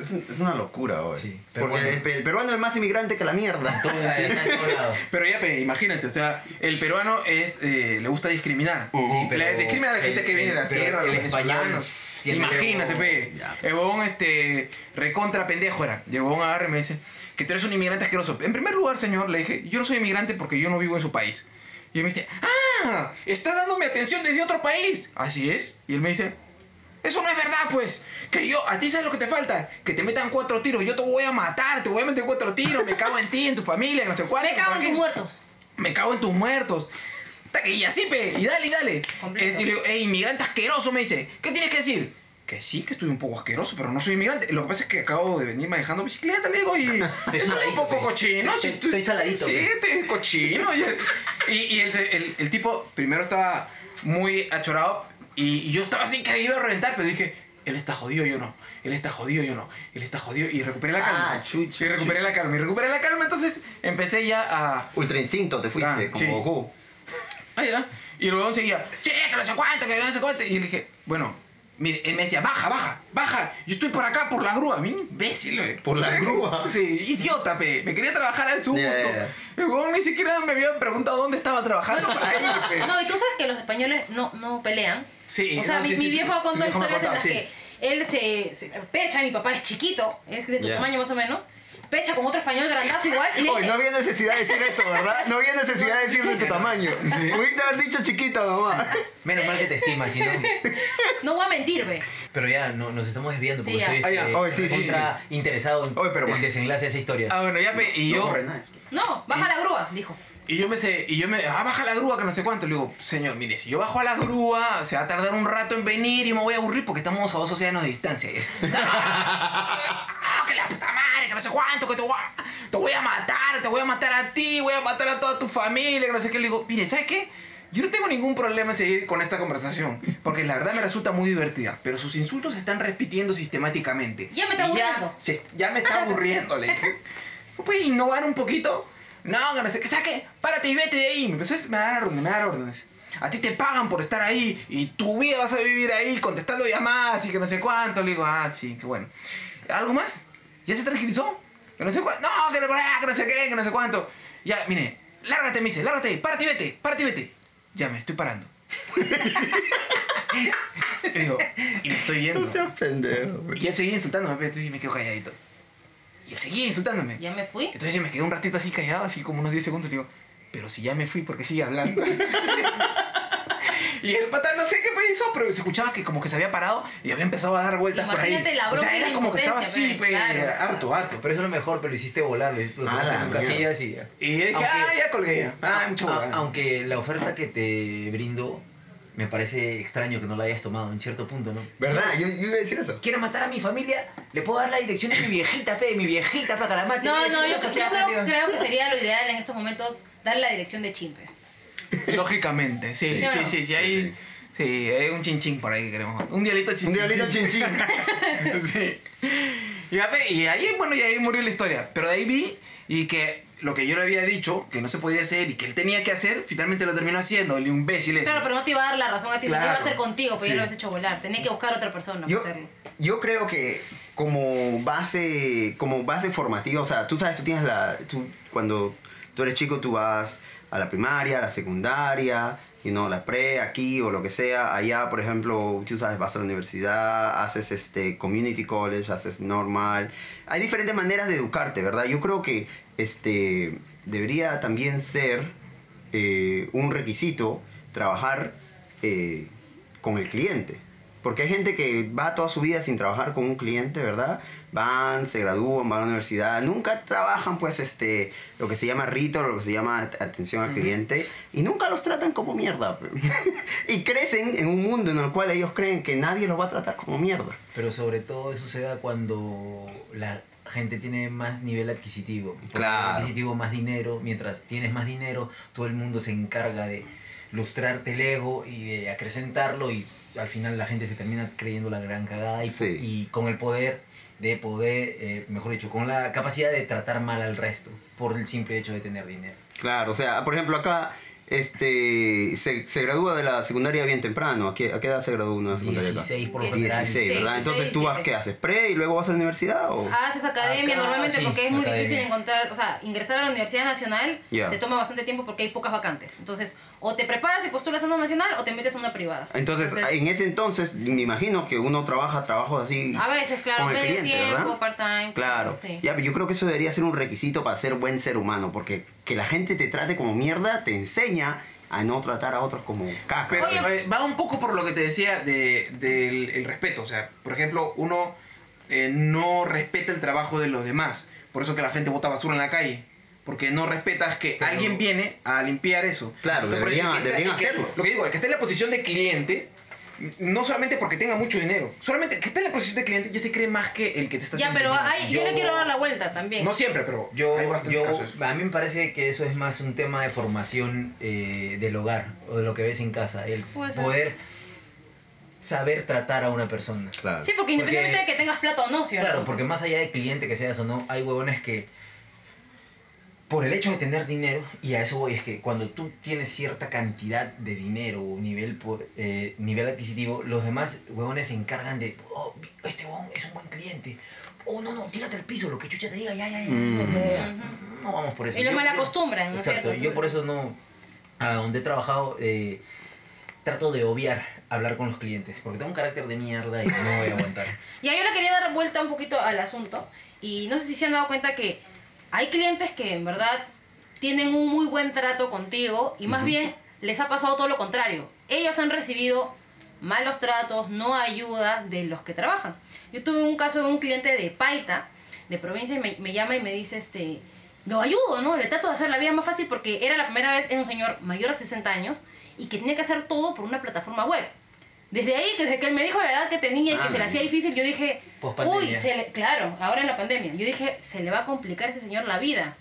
[SPEAKER 4] es, es una locura, güey.
[SPEAKER 5] Sí,
[SPEAKER 4] Porque
[SPEAKER 5] bueno.
[SPEAKER 4] el, el peruano es más inmigrante que la mierda.
[SPEAKER 5] Sí, está lados.
[SPEAKER 3] Pero ya, imagínate, o sea, el peruano es, eh, le gusta discriminar.
[SPEAKER 4] Ujú.
[SPEAKER 5] Sí, pero
[SPEAKER 3] Le discrimina a la gente
[SPEAKER 5] el-
[SPEAKER 3] que viene de la sierra, los venezolanos. Imagínate, pe. El huevón, este, recontra pendejo era. Y el huevón agarra y me dice que tú eres un inmigrante asqueroso. En primer lugar, señor, le dije, yo no soy inmigrante porque yo no vivo en su país. Y él me dice, ¡ah! Estás dándome atención desde otro país. Así es. Y él me dice, eso no es verdad, pues. Que yo, a ti sabes lo que te falta. Que te metan cuatro tiros. Yo te voy a matar, te voy a meter cuatro tiros. Me cago en ti, en tu familia, no sé cuánto.
[SPEAKER 1] Me cago
[SPEAKER 3] ¿para
[SPEAKER 1] en
[SPEAKER 3] qué?
[SPEAKER 1] tus muertos.
[SPEAKER 3] Me cago en tus muertos. Ta- Y así, pe. Y dale, y dale. Es decir, le digo, "Ey, inmigrante asqueroso, me dice. ¿Qué tienes que decir? Que sí, que estoy un poco asqueroso, pero no soy inmigrante. Lo que pasa es que acabo de venir manejando bicicleta, le digo, y estoy un
[SPEAKER 5] saladito,
[SPEAKER 3] poco cochino.
[SPEAKER 5] Estoy-
[SPEAKER 3] sí,
[SPEAKER 5] estoy saladito,
[SPEAKER 3] Sí, estoy cochino. Y, el, y, y el, el- el tipo primero estaba muy achorado y, y yo estaba así que iba a reventar, pero dije, él está jodido, yo no. Él está jodido, yo no. Él está jodido y recuperé la calma.
[SPEAKER 4] Ah, chucha,
[SPEAKER 3] y recuperé la calma. Y recuperé la calma, entonces empecé ya a...
[SPEAKER 4] Ultra instinto, te fuiste
[SPEAKER 3] Ah,
[SPEAKER 4] como
[SPEAKER 3] sí.
[SPEAKER 4] Goku.
[SPEAKER 3] Ah, ya. Y el huevón seguía, sí, que no sé cuánto, que no sé cuánto. Y le dije, bueno, mire, él me decía, baja, baja, baja. Yo estoy por acá, por la grúa. Mi imbécil, eh.
[SPEAKER 4] ¿Por la grúa?
[SPEAKER 3] Sí, idiota, pe. Me quería trabajar al
[SPEAKER 4] ya, ya.
[SPEAKER 3] El huevón ni siquiera me había preguntado dónde estaba trabajando para ir, pe.
[SPEAKER 1] No, y tú sabes que los españoles no, no pelean.
[SPEAKER 3] Sí,
[SPEAKER 1] O sea,
[SPEAKER 3] no,
[SPEAKER 1] mi,
[SPEAKER 3] sí,
[SPEAKER 1] mi
[SPEAKER 3] sí,
[SPEAKER 1] viejo ha contado historias en las
[SPEAKER 3] contado,
[SPEAKER 1] que él se, se pecha, mi papá es chiquito, es de tu
[SPEAKER 4] Ya.
[SPEAKER 1] tamaño más o menos, pecha con otro español grandazo igual y le dice,
[SPEAKER 4] no había necesidad de decir eso, ¿verdad? No había necesidad de decir de tu tamaño. Pudiste haber dicho chiquito, mamá.
[SPEAKER 5] Menos mal que te estimas, si no.
[SPEAKER 1] no voy a mentir, ve.
[SPEAKER 5] Pero ya no, nos estamos desviando porque
[SPEAKER 1] Sí, ya.
[SPEAKER 5] estoy
[SPEAKER 3] Ah, ya.
[SPEAKER 5] este,
[SPEAKER 4] Oye, sí, sí,
[SPEAKER 5] ultra interesado en
[SPEAKER 4] Oye, pero
[SPEAKER 5] el
[SPEAKER 4] bueno.
[SPEAKER 5] desenlace de esa historia.
[SPEAKER 3] Ah, bueno, ya, pe. Y
[SPEAKER 4] No
[SPEAKER 3] yo.
[SPEAKER 1] No, baja la grúa, dijo.
[SPEAKER 3] Y yo me sé, y yo me, ah, baja la grúa, que no sé cuánto. Le digo, señor, mire, si yo bajo a la grúa, se va a tardar un rato en venir y me voy a aburrir porque estamos a dos océanos de distancia. ah, que la puta madre, que no sé cuánto, que te voy, a, te voy a matar, te voy a matar a ti, voy a matar a toda tu familia, que no sé qué. Le digo, mire, ¿sabes qué? Yo no tengo ningún problema en seguir con esta conversación, porque la verdad me resulta muy divertida, pero sus insultos se están repitiendo sistemáticamente.
[SPEAKER 1] Ya me está aburriendo.
[SPEAKER 3] se- ya me está aburriendo, le dije. ¿Puedes innovar un poquito? No, que no sé qué, saque, párate y vete de ahí. Me empezó a dar órdenes, me dar órdenes. A ti te pagan por estar ahí y tu vida vas a vivir ahí contestando llamadas y que no sé cuánto. Le digo, ah, sí, qué bueno. ¿Algo más? ¿Ya se tranquilizó? Que no sé cuánto. No, que no, que no sé qué, que no sé cuánto. Ya, mire, lárgate, me dice, lárgate, párate y vete, párate y vete. Ya, me estoy parando. Le digo, y me estoy yendo.
[SPEAKER 4] No seas pendejo. güey.
[SPEAKER 3] Y él seguía insultándome, pero yo me quedo calladito. Y él seguía insultándome.
[SPEAKER 1] Ya me fui.
[SPEAKER 3] Entonces yo me quedé un ratito así callado, así como unos 10 segundos, y digo, pero si ya me fui, porque sigue hablando? y el pata no sé qué me hizo, pero se escuchaba que como que se había parado y había empezado a dar vueltas por ahí.
[SPEAKER 1] La
[SPEAKER 3] o sea, era como que estaba así, pe,
[SPEAKER 1] claro.
[SPEAKER 3] harto, harto.
[SPEAKER 5] Pero eso es lo mejor, pero lo hiciste volar, lo, lo
[SPEAKER 4] Ah,
[SPEAKER 5] en casillas y ya.
[SPEAKER 3] Y dije,
[SPEAKER 5] Aunque-
[SPEAKER 3] ah, ya colgué ya. Ah, mucho
[SPEAKER 5] A- aunque la oferta que te brindo me parece extraño que no la hayas tomado en cierto punto, ¿no?
[SPEAKER 4] ¿Verdad? Yo, yo iba a decir eso.
[SPEAKER 5] Quiero matar a mi familia, le puedo dar la dirección de mi viejita, pe, mi viejita para que la mate.
[SPEAKER 1] No, no, yo, creo, creo que sería lo ideal en estos momentos darle la dirección de Chimpe.
[SPEAKER 3] Lógicamente, sí,
[SPEAKER 1] ¿Sí
[SPEAKER 3] sí,
[SPEAKER 1] no?
[SPEAKER 3] sí, sí, hay, sí, hay un chinchín por ahí que queremos. Un dialito chinchín.
[SPEAKER 4] Un diablito chinchín.
[SPEAKER 3] sí. Y, y ahí, bueno, y ahí murió la historia. Pero de ahí vi y que lo que yo le había dicho, que no se podía hacer y que él tenía que hacer, finalmente lo terminó haciendo, el imbécil ese.
[SPEAKER 1] Claro, pero no te iba a dar la razón a ti, no
[SPEAKER 3] Claro.
[SPEAKER 1] iba a hacer contigo, porque
[SPEAKER 3] Sí.
[SPEAKER 1] ya lo habías hecho volar. Tenía que buscar otra persona
[SPEAKER 4] Yo,
[SPEAKER 1] para hacerlo.
[SPEAKER 4] yo creo que como base, como base formativa, o sea, tú sabes, tú tienes la... Tú, cuando tú eres chico, tú vas a la primaria, a la secundaria, y no la pre, aquí o lo que sea. Allá, por ejemplo, tú sabes, vas a la universidad, haces este community college, haces normal. Hay diferentes maneras de educarte, ¿verdad? Yo creo que este debería también ser eh, un requisito trabajar eh, con el cliente. Porque hay gente que va toda su vida sin trabajar con un cliente, ¿verdad? Van, se gradúan, van a la universidad, nunca trabajan pues este, lo que se llama rito, lo que se llama at- atención al cliente, y nunca los tratan como mierda. y crecen en un mundo en el cual ellos creen que nadie los va a tratar como mierda.
[SPEAKER 5] Pero sobre todo eso se da cuando la gente tiene más nivel adquisitivo.
[SPEAKER 4] Claro.
[SPEAKER 5] adquisitivo, más dinero. Mientras tienes más dinero, todo el mundo se encarga de lustrarte el ego y de acrecentarlo y al final la gente se termina creyendo la gran cagada y,
[SPEAKER 4] Sí.
[SPEAKER 5] y con el poder de poder, eh, mejor dicho, con la capacidad de tratar mal al resto por el simple hecho de tener dinero.
[SPEAKER 4] Claro, o sea, por ejemplo, acá este se, se gradúa de la secundaria bien temprano. ¿A qué, a qué edad se gradúa una secundaria acá?
[SPEAKER 5] 16 por lo general.
[SPEAKER 4] 16, ¿verdad? Entonces tú vas,
[SPEAKER 1] 17.
[SPEAKER 4] ¿qué haces? ¿Pre y luego vas a la universidad? O?
[SPEAKER 1] Haces academia
[SPEAKER 5] Acá,
[SPEAKER 1] normalmente
[SPEAKER 5] sí,
[SPEAKER 1] porque es muy
[SPEAKER 5] academia.
[SPEAKER 1] difícil encontrar, o sea, ingresar a la Universidad Nacional
[SPEAKER 4] Ya.
[SPEAKER 1] te toma bastante tiempo porque hay pocas vacantes. Entonces, o te preparas y postulas a una nacional o te metes a una privada.
[SPEAKER 4] Entonces, en ese entonces, me imagino que uno trabaja trabajos así
[SPEAKER 1] a veces, claro,
[SPEAKER 4] con el
[SPEAKER 1] medio
[SPEAKER 4] cliente,
[SPEAKER 1] tiempo, part-time.
[SPEAKER 4] Claro.
[SPEAKER 1] Sí.
[SPEAKER 4] Ya, yo creo que eso debería ser un requisito para ser buen ser humano, porque que la gente te trate como mierda te enseña a no tratar a otros como caca.
[SPEAKER 3] Pero
[SPEAKER 1] Oye.
[SPEAKER 3] eh, va un poco por lo que te decía de, del el respeto. O sea, por ejemplo, uno eh, no respeta el trabajo de los demás. Por eso que la gente bota basura en la calle. Porque no respetas que
[SPEAKER 5] Pero-
[SPEAKER 3] alguien viene a limpiar eso.
[SPEAKER 4] Claro,
[SPEAKER 3] por
[SPEAKER 4] deberían-
[SPEAKER 3] el que esté-
[SPEAKER 4] deberían
[SPEAKER 3] que-
[SPEAKER 4] hacerlo.
[SPEAKER 3] Lo que digo, el que esté en la posición de cliente, no solamente porque tenga mucho dinero, solamente el que esté en la posición de cliente ya se cree más que el que te está
[SPEAKER 1] Ya, pero hay- yo, le
[SPEAKER 5] Yo-
[SPEAKER 1] quiero dar la vuelta también.
[SPEAKER 3] No siempre, pero
[SPEAKER 5] Yo,
[SPEAKER 3] hay bastantes
[SPEAKER 5] yo-
[SPEAKER 3] casos.
[SPEAKER 5] a mí me parece que eso es más un tema de formación eh, del hogar o de lo que ves en casa. El poder saber tratar a una persona.
[SPEAKER 4] Claro.
[SPEAKER 1] Sí, porque independientemente
[SPEAKER 5] Porque-
[SPEAKER 1] de que tengas plata o no, ¿sí
[SPEAKER 5] Claro, porque más allá de cliente que seas o no, hay huevones que por el hecho de tener dinero, y a eso voy, es que cuando tú tienes cierta cantidad de dinero o nivel, eh, nivel adquisitivo, los demás huevones se encargan de, oh, este huevón es un buen cliente. Oh, no, no, tírate al piso, lo que chucha te diga, ya, ya, ya.
[SPEAKER 4] Mm.
[SPEAKER 5] ya. No vamos por eso.
[SPEAKER 1] Y los
[SPEAKER 5] Yo-
[SPEAKER 1] malacostumbran, ¿no es
[SPEAKER 5] Exacto,
[SPEAKER 1] cierto?
[SPEAKER 5] yo por eso no, a donde he trabajado, eh, trato de obviar hablar con los clientes, porque tengo un carácter de mierda y no voy a aguantar.
[SPEAKER 1] Ya yo le quería dar vuelta un poquito al asunto y no sé si se han dado cuenta que hay clientes que en verdad tienen un muy buen trato contigo y más bien les ha pasado todo lo contrario. Ellos han recibido malos tratos, no ayuda de los que trabajan. Yo tuve un caso de un cliente de Paita, de provincia, y me, me llama y me dice, este, lo ayudo, ¿no? Le trato de hacer la vida más fácil porque era la primera vez, era un señor mayor de 60 años y que tenía que hacer todo por una plataforma web. Desde ahí, desde que él me dijo la edad que tenía y que
[SPEAKER 4] Ah,
[SPEAKER 1] se le hacía difícil, yo dije, uy, se le- claro, ahora en la pandemia, yo dije, se le va a complicar a este señor la vida.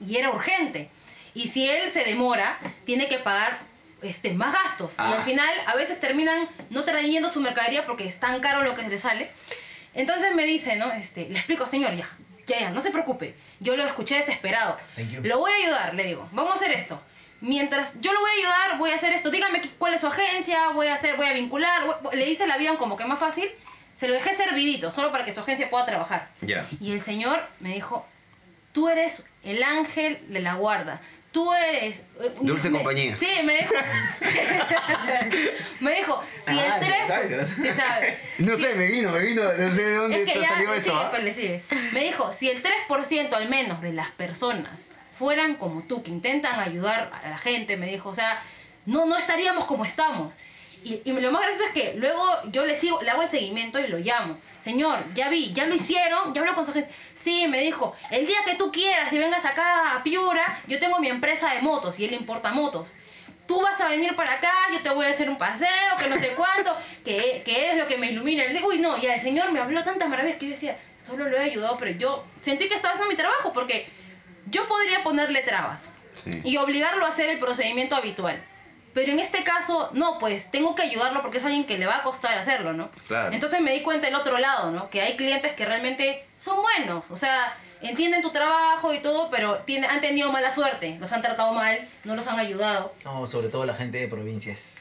[SPEAKER 1] Y era urgente. Y si él se demora, tiene que pagar este, más gastos. y al
[SPEAKER 4] Ah.
[SPEAKER 1] final, a veces terminan no trayendo su mercadería porque es tan caro lo que le sale. Entonces me dice, ¿no? Este, le explico, señor, ya, ya, ya, no se preocupe. Yo lo escuché desesperado.
[SPEAKER 5] Thank you.
[SPEAKER 1] Lo voy a ayudar, le digo. Vamos a hacer esto. Mientras yo lo voy a ayudar, voy a hacer esto. Dígame cuál es su agencia, voy a hacer, voy a vincular. voy- le hice la vida como que más fácil. Se lo dejé servidito, solo para que su agencia pueda trabajar.
[SPEAKER 4] Ya.
[SPEAKER 1] Y el señor me dijo, tú eres el ángel de la guarda. Tú eres... eh,
[SPEAKER 4] Dulce
[SPEAKER 1] me-
[SPEAKER 4] compañía.
[SPEAKER 1] Sí, me dijo... me dijo, si
[SPEAKER 3] Ah,
[SPEAKER 1] el
[SPEAKER 3] sí,
[SPEAKER 1] 3...
[SPEAKER 3] sabe,
[SPEAKER 1] Sí, sabe.
[SPEAKER 4] No sé, me vino, me vino, no sé de dónde
[SPEAKER 1] Es que ya,
[SPEAKER 4] salió
[SPEAKER 1] le
[SPEAKER 4] eso.
[SPEAKER 1] sigues,
[SPEAKER 4] ¿ah?
[SPEAKER 1] pues. Me dijo, si el 3% al menos de las personas fueran como tú, que intentan ayudar a la gente, me dijo, o sea, no, no estaríamos como estamos. Y, y lo más gracioso es que luego yo le sigo, le hago el seguimiento y lo llamo. Señor, ya vi, ya lo hicieron, ya habló con su gente. Sí, me dijo, el día que tú quieras y vengas acá a Piura, yo tengo mi empresa de motos y él importa motos. Tú vas a venir para acá, yo te voy a hacer un paseo, que no sé cuánto, que, que eres lo que me ilumina. el día". Uy, no, ya el Señor me habló tantas maravillas que yo decía, solo lo he ayudado, pero yo sentí que estaba haciendo mi trabajo porque yo podría ponerle trabas
[SPEAKER 4] Sí.
[SPEAKER 1] y obligarlo a hacer el procedimiento habitual. Pero en este caso, no, pues tengo que ayudarlo porque es alguien que le va a costar hacerlo, ¿no?
[SPEAKER 4] Claro.
[SPEAKER 1] Entonces me di cuenta del otro lado, ¿no? Que hay clientes que realmente son buenos, o sea, entienden tu trabajo y todo, pero tiene- han tenido mala suerte, los han tratado mal, no los han ayudado.
[SPEAKER 5] No, sobre todo la gente de provincia es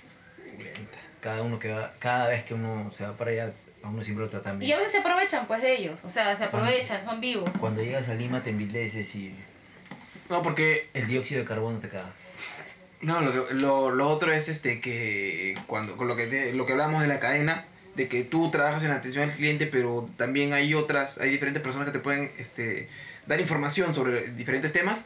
[SPEAKER 5] lenta. Cada uno que va, cada vez que uno se va para allá, a uno siempre lo tratan
[SPEAKER 1] Y
[SPEAKER 5] bien.
[SPEAKER 1] a veces se aprovechan, pues, de ellos, o sea, se aprovechan, son vivos.
[SPEAKER 5] Cuando llegas a Lima te envileces y
[SPEAKER 3] No, porque
[SPEAKER 5] el dióxido de carbono te caga.
[SPEAKER 3] No, lo, lo, lo otro es este que cuando con lo que te- lo que hablamos de la cadena, de que tú trabajas en atención al cliente, pero también hay otras, hay diferentes personas que te pueden este, dar información sobre diferentes temas.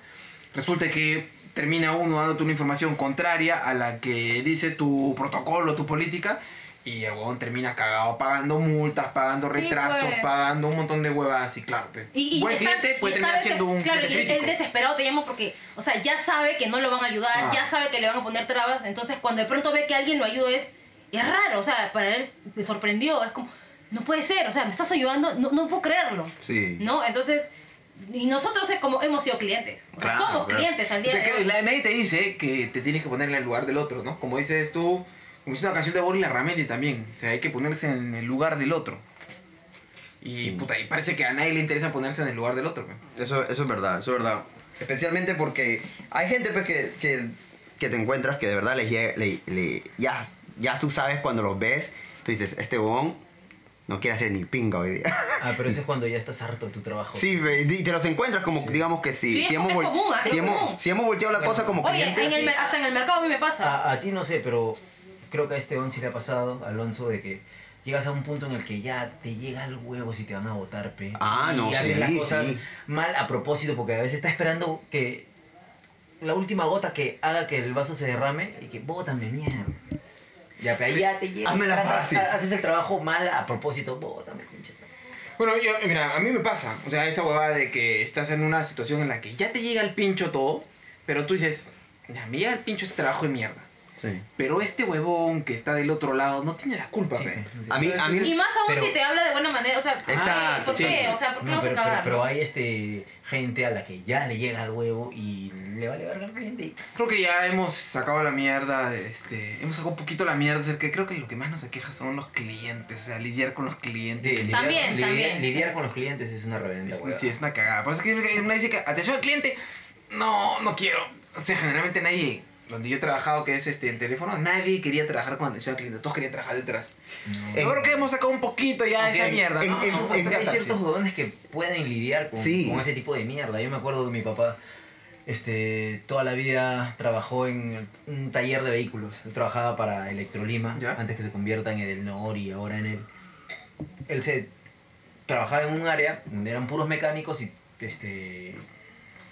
[SPEAKER 3] Resulta que termina uno dándote una información contraria a la que dice tu protocolo, tu política, y el huevón termina cagado pagando multas, pagando
[SPEAKER 1] Sí,
[SPEAKER 3] retrasos,
[SPEAKER 1] pues.
[SPEAKER 3] pagando un montón de huevas, y claro, pues,
[SPEAKER 1] Y, y
[SPEAKER 3] buen
[SPEAKER 1] está-
[SPEAKER 3] cliente puede terminar siendo un
[SPEAKER 1] Claro, y el, desesperado te llama porque, o sea, ya sabe que no lo van a ayudar,
[SPEAKER 3] Ah.
[SPEAKER 1] ya sabe que le van a poner trabas, entonces cuando de pronto ve que alguien lo ayuda es, es raro, o sea, para él le sorprendió, es como, no puede ser, o sea, me estás ayudando, no, no puedo creerlo.
[SPEAKER 4] Sí.
[SPEAKER 1] ¿No? Entonces, y nosotros como hemos sido clientes, o sea,
[SPEAKER 4] Claro,
[SPEAKER 1] somos
[SPEAKER 4] claro.
[SPEAKER 1] clientes al
[SPEAKER 3] O
[SPEAKER 1] día
[SPEAKER 3] sea,
[SPEAKER 1] de
[SPEAKER 3] que
[SPEAKER 1] hoy.
[SPEAKER 3] la- nadie te dice que te tienes que poner en el lugar del otro, ¿no? Como dices tú, como dice una canción de Boris Larramendi también. O sea, hay que ponerse en el lugar del otro. Y,
[SPEAKER 4] Sí.
[SPEAKER 3] puta, y parece que a nadie le interesa ponerse en el lugar del otro.
[SPEAKER 4] Eso, eso es verdad, eso es verdad. Especialmente porque hay gente pues, que, que, que te encuentras que de verdad les le, le- ya, ya tú sabes cuando los ves, tú dices, este bon no quiere hacer ni pinga hoy día.
[SPEAKER 5] Ah, pero eso es cuando ya estás harto de tu trabajo.
[SPEAKER 4] Sí, y te los encuentras como, digamos que sí.
[SPEAKER 1] Sí,
[SPEAKER 4] si,
[SPEAKER 1] es-
[SPEAKER 4] hemos
[SPEAKER 1] común. Es
[SPEAKER 4] si, hemos, si hemos volteado la
[SPEAKER 5] Bueno.
[SPEAKER 4] cosa como
[SPEAKER 1] Oye,
[SPEAKER 4] clientes.
[SPEAKER 1] en el hasta en el mercado a mí me pasa.
[SPEAKER 5] A, a ti no sé, pero creo que a este sí le ha pasado, Alonso, de que llegas a un punto en el que ya te llega el huevo si te van a votar, pe.
[SPEAKER 4] Ah, no,
[SPEAKER 5] y haces
[SPEAKER 4] sí,
[SPEAKER 5] las cosas
[SPEAKER 4] sí.
[SPEAKER 5] mal a propósito, porque a veces está esperando que la última gota que haga que el vaso se derrame y que bótame mierda. Ya, pero ahí ya te llega.
[SPEAKER 4] Hazmela
[SPEAKER 5] tratas-
[SPEAKER 4] fácil.
[SPEAKER 5] Haces el trabajo mal a propósito, bótame, pinche.
[SPEAKER 3] Bueno, yo, mira, a mí me pasa. O sea, esa huevada de que estás en una situación en la que ya te llega el pincho todo, pero tú dices, ya, me llega el pincho este trabajo de mierda.
[SPEAKER 4] Sí.
[SPEAKER 3] Pero este huevón que está del otro lado no tiene la culpa,
[SPEAKER 5] Sí.
[SPEAKER 4] A mí, a mí...
[SPEAKER 1] Y más aún
[SPEAKER 5] Pero-
[SPEAKER 1] si te habla de buena manera, o sea,
[SPEAKER 4] Exacto,
[SPEAKER 1] ¿por qué?
[SPEAKER 4] sí.
[SPEAKER 1] O sea, ¿por qué
[SPEAKER 5] No,
[SPEAKER 1] vas
[SPEAKER 5] pero,
[SPEAKER 1] a cagar?
[SPEAKER 5] pero, pero hay este gente a la que ya le llega el huevo y le vale verga al cliente. y-
[SPEAKER 3] Creo que ya hemos sacado la mierda, este, hemos sacado un poquito la mierda, acerca creo que lo que más nos aqueja son los clientes, o sea, lidiar con los clientes.
[SPEAKER 5] lidiar,
[SPEAKER 1] También,
[SPEAKER 5] lidiar-
[SPEAKER 1] también.
[SPEAKER 5] lidiar con los clientes es una reverenda
[SPEAKER 3] Es- sí, es una cagada. Por eso es que uno dice que atención al cliente, no, no quiero. O sea, generalmente nadie, donde yo he trabajado, que es este en teléfono, nadie quería trabajar con atención al cliente, todos querían trabajar detrás.
[SPEAKER 5] No.
[SPEAKER 3] Yo creo que hemos sacado un poquito ya de esa
[SPEAKER 4] en-
[SPEAKER 3] mierda, ¿no?
[SPEAKER 4] en-
[SPEAKER 5] No,
[SPEAKER 4] en-
[SPEAKER 5] hay ciertos huevones que pueden lidiar con,
[SPEAKER 4] Sí.
[SPEAKER 5] con ese tipo de mierda. Yo me acuerdo que mi papá este, toda la vida trabajó en un taller de vehículos. Él trabajaba para Electrolima,
[SPEAKER 3] Ya.
[SPEAKER 5] antes que se convierta en el Nor y ahora en el... Él se trabajaba en un área donde eran puros mecánicos y este,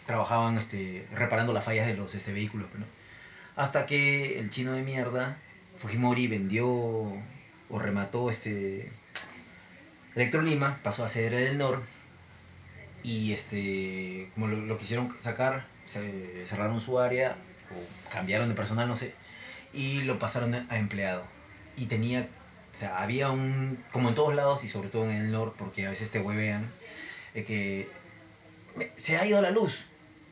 [SPEAKER 5] trabajaban este, reparando las fallas de los este, vehículos. ¿no? Hasta que el chino de mierda, Fujimori, vendió o remató este Electrolima, pasó a ser el Nor y este como lo, lo quisieron sacar, cerraron su área o cambiaron de personal, no sé, y lo pasaron a empleado. Y tenía, o sea, había un, como en todos lados y sobre todo en el Nor, porque a veces te huevean, eh, que "Me- se ha ido la luz.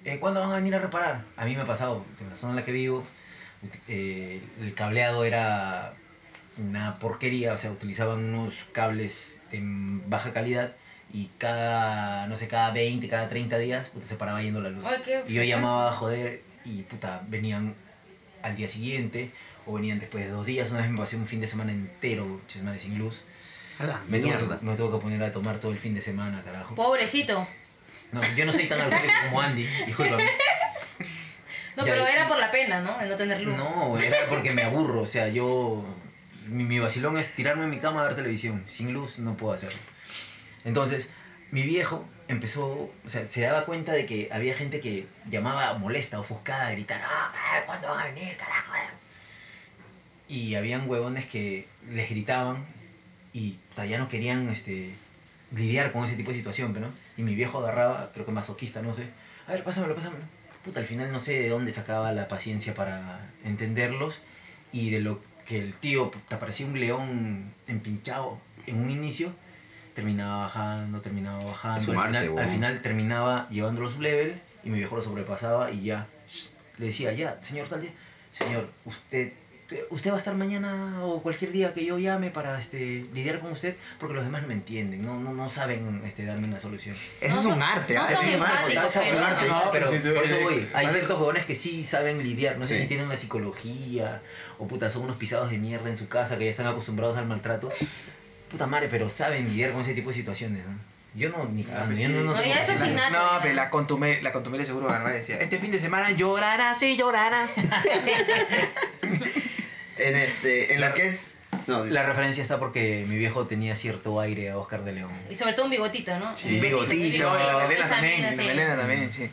[SPEAKER 5] Eh, ¿Cuándo van a venir a reparar? A mí me ha pasado, en la zona en la que vivo, eh, el cableado era una porquería, o sea, utilizaban unos cables en baja calidad y cada, no sé, cada 20, cada 30 días puta, se paraba yendo la luz.
[SPEAKER 1] Ay, qué
[SPEAKER 5] y yo llamaba a joder y puta, venían al día siguiente o venían después de dos días. Una vez me pasé un fin de semana entero, chismales sin luz.
[SPEAKER 4] A la
[SPEAKER 5] Me tuve, me tuve que poner a tomar todo el fin de semana, carajo.
[SPEAKER 1] Pobrecito.
[SPEAKER 5] No, yo no soy tan alcohólico como Andy, discúlpame.
[SPEAKER 1] No,
[SPEAKER 5] Ya,
[SPEAKER 1] pero era por la pena, ¿no? De no tener luz.
[SPEAKER 5] No, era porque me aburro. O sea, yo. Mi, mi vacilón es tirarme en mi cama a ver televisión. Sin luz no puedo hacerlo. Entonces, mi viejo empezó. O sea, se daba cuenta de que había gente que llamaba molesta, ofuscada, a gritar: ¡Ah, ¿cuándo van a venir, carajo? Y habían huevones que les gritaban y ya no querían este, lidiar con ese tipo de situación, pero ¿no? Y mi viejo agarraba, creo que masoquista, no sé. A ver, pásamelo, pásamelo. Puta, al final no sé de dónde sacaba la paciencia para entenderlos y de lo que el tío puta, parecía un león empinchado en un inicio, terminaba bajando, terminaba bajando. Al, final terminaba llevándolo a su level y mi viejo lo sobrepasaba y ya. Le decía, ya, señor tal día, señor, usted usted va a estar mañana o cualquier día que yo llame para este, lidiar con usted porque los demás no me entienden, no, no, no saben este, darme una solución.
[SPEAKER 4] Eso
[SPEAKER 1] No
[SPEAKER 4] es un arte,
[SPEAKER 1] no
[SPEAKER 4] ¿ah? Eso es un arte. Eso es un arte.
[SPEAKER 3] No,
[SPEAKER 5] pero
[SPEAKER 3] sí, sí,
[SPEAKER 5] por eso
[SPEAKER 3] eh,
[SPEAKER 5] voy. Hay
[SPEAKER 3] vale.
[SPEAKER 5] ciertos jóvenes que sí saben lidiar. No sé
[SPEAKER 4] Sí.
[SPEAKER 5] si tienen una psicología o puta, son unos pisados de mierda en su casa que ya están acostumbrados al maltrato. Puta madre, pero saben lidiar con ese tipo de situaciones. ¿no? Yo no, ni cagando.
[SPEAKER 3] pues
[SPEAKER 5] yo
[SPEAKER 3] sí.
[SPEAKER 5] no, no
[SPEAKER 1] No, eso es innato.
[SPEAKER 3] No, pero la contumelia, la contumelia seguro agarraba y decía, este fin de semana llorarás y llorarás.
[SPEAKER 4] En, este, en lo que es... No,
[SPEAKER 5] La referencia está porque mi viejo tenía cierto aire a Oscar de León.
[SPEAKER 1] Y sobre todo un bigotito, ¿no?
[SPEAKER 3] Sí,
[SPEAKER 1] El
[SPEAKER 4] bigotito,
[SPEAKER 3] Y la melena también, la
[SPEAKER 1] sí.
[SPEAKER 3] melena también, sí.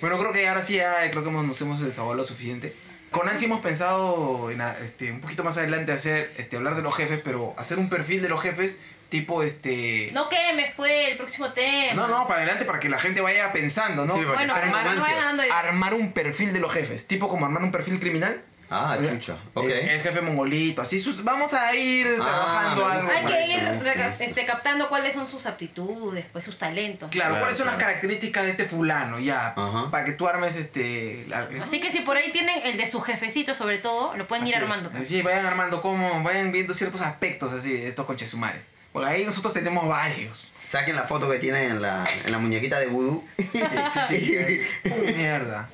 [SPEAKER 3] Bueno, creo que ahora sí ya creo que hemos, nos hemos desahogado lo suficiente. Con Nancy hemos pensado en, a- este, un poquito más adelante hacer, este, hablar de los jefes, pero hacer un perfil de los jefes tipo, este...
[SPEAKER 1] No quemes, pues, el próximo tema.
[SPEAKER 3] No, no, para adelante para que la gente vaya pensando, ¿no?
[SPEAKER 4] Sí,
[SPEAKER 1] Bueno, no.
[SPEAKER 3] Armar un perfil de los jefes, tipo como armar un perfil criminal.
[SPEAKER 4] Ah, chucha. Ok.
[SPEAKER 3] El, el jefe mongolito, así sus- vamos a ir
[SPEAKER 4] Ah,
[SPEAKER 3] trabajando algo.
[SPEAKER 1] Hay que ir reca- este, captando cuáles son sus aptitudes, pues sus talentos.
[SPEAKER 3] Claro,
[SPEAKER 4] Claro,
[SPEAKER 3] ¿cuáles son las características de este fulano? Ya,
[SPEAKER 4] Ajá.
[SPEAKER 3] para que tú armes este... la-
[SPEAKER 1] Así que si por ahí tienen el de su jefecito, sobre todo, lo pueden ir
[SPEAKER 3] Así
[SPEAKER 1] armando. pues.
[SPEAKER 3] Sí, vayan armando como, vayan viendo ciertos aspectos así de estos conches sumares. Porque ahí nosotros tenemos varios.
[SPEAKER 4] Saquen la foto que tienen en la, en la muñequita de vudú.
[SPEAKER 3] Mierda.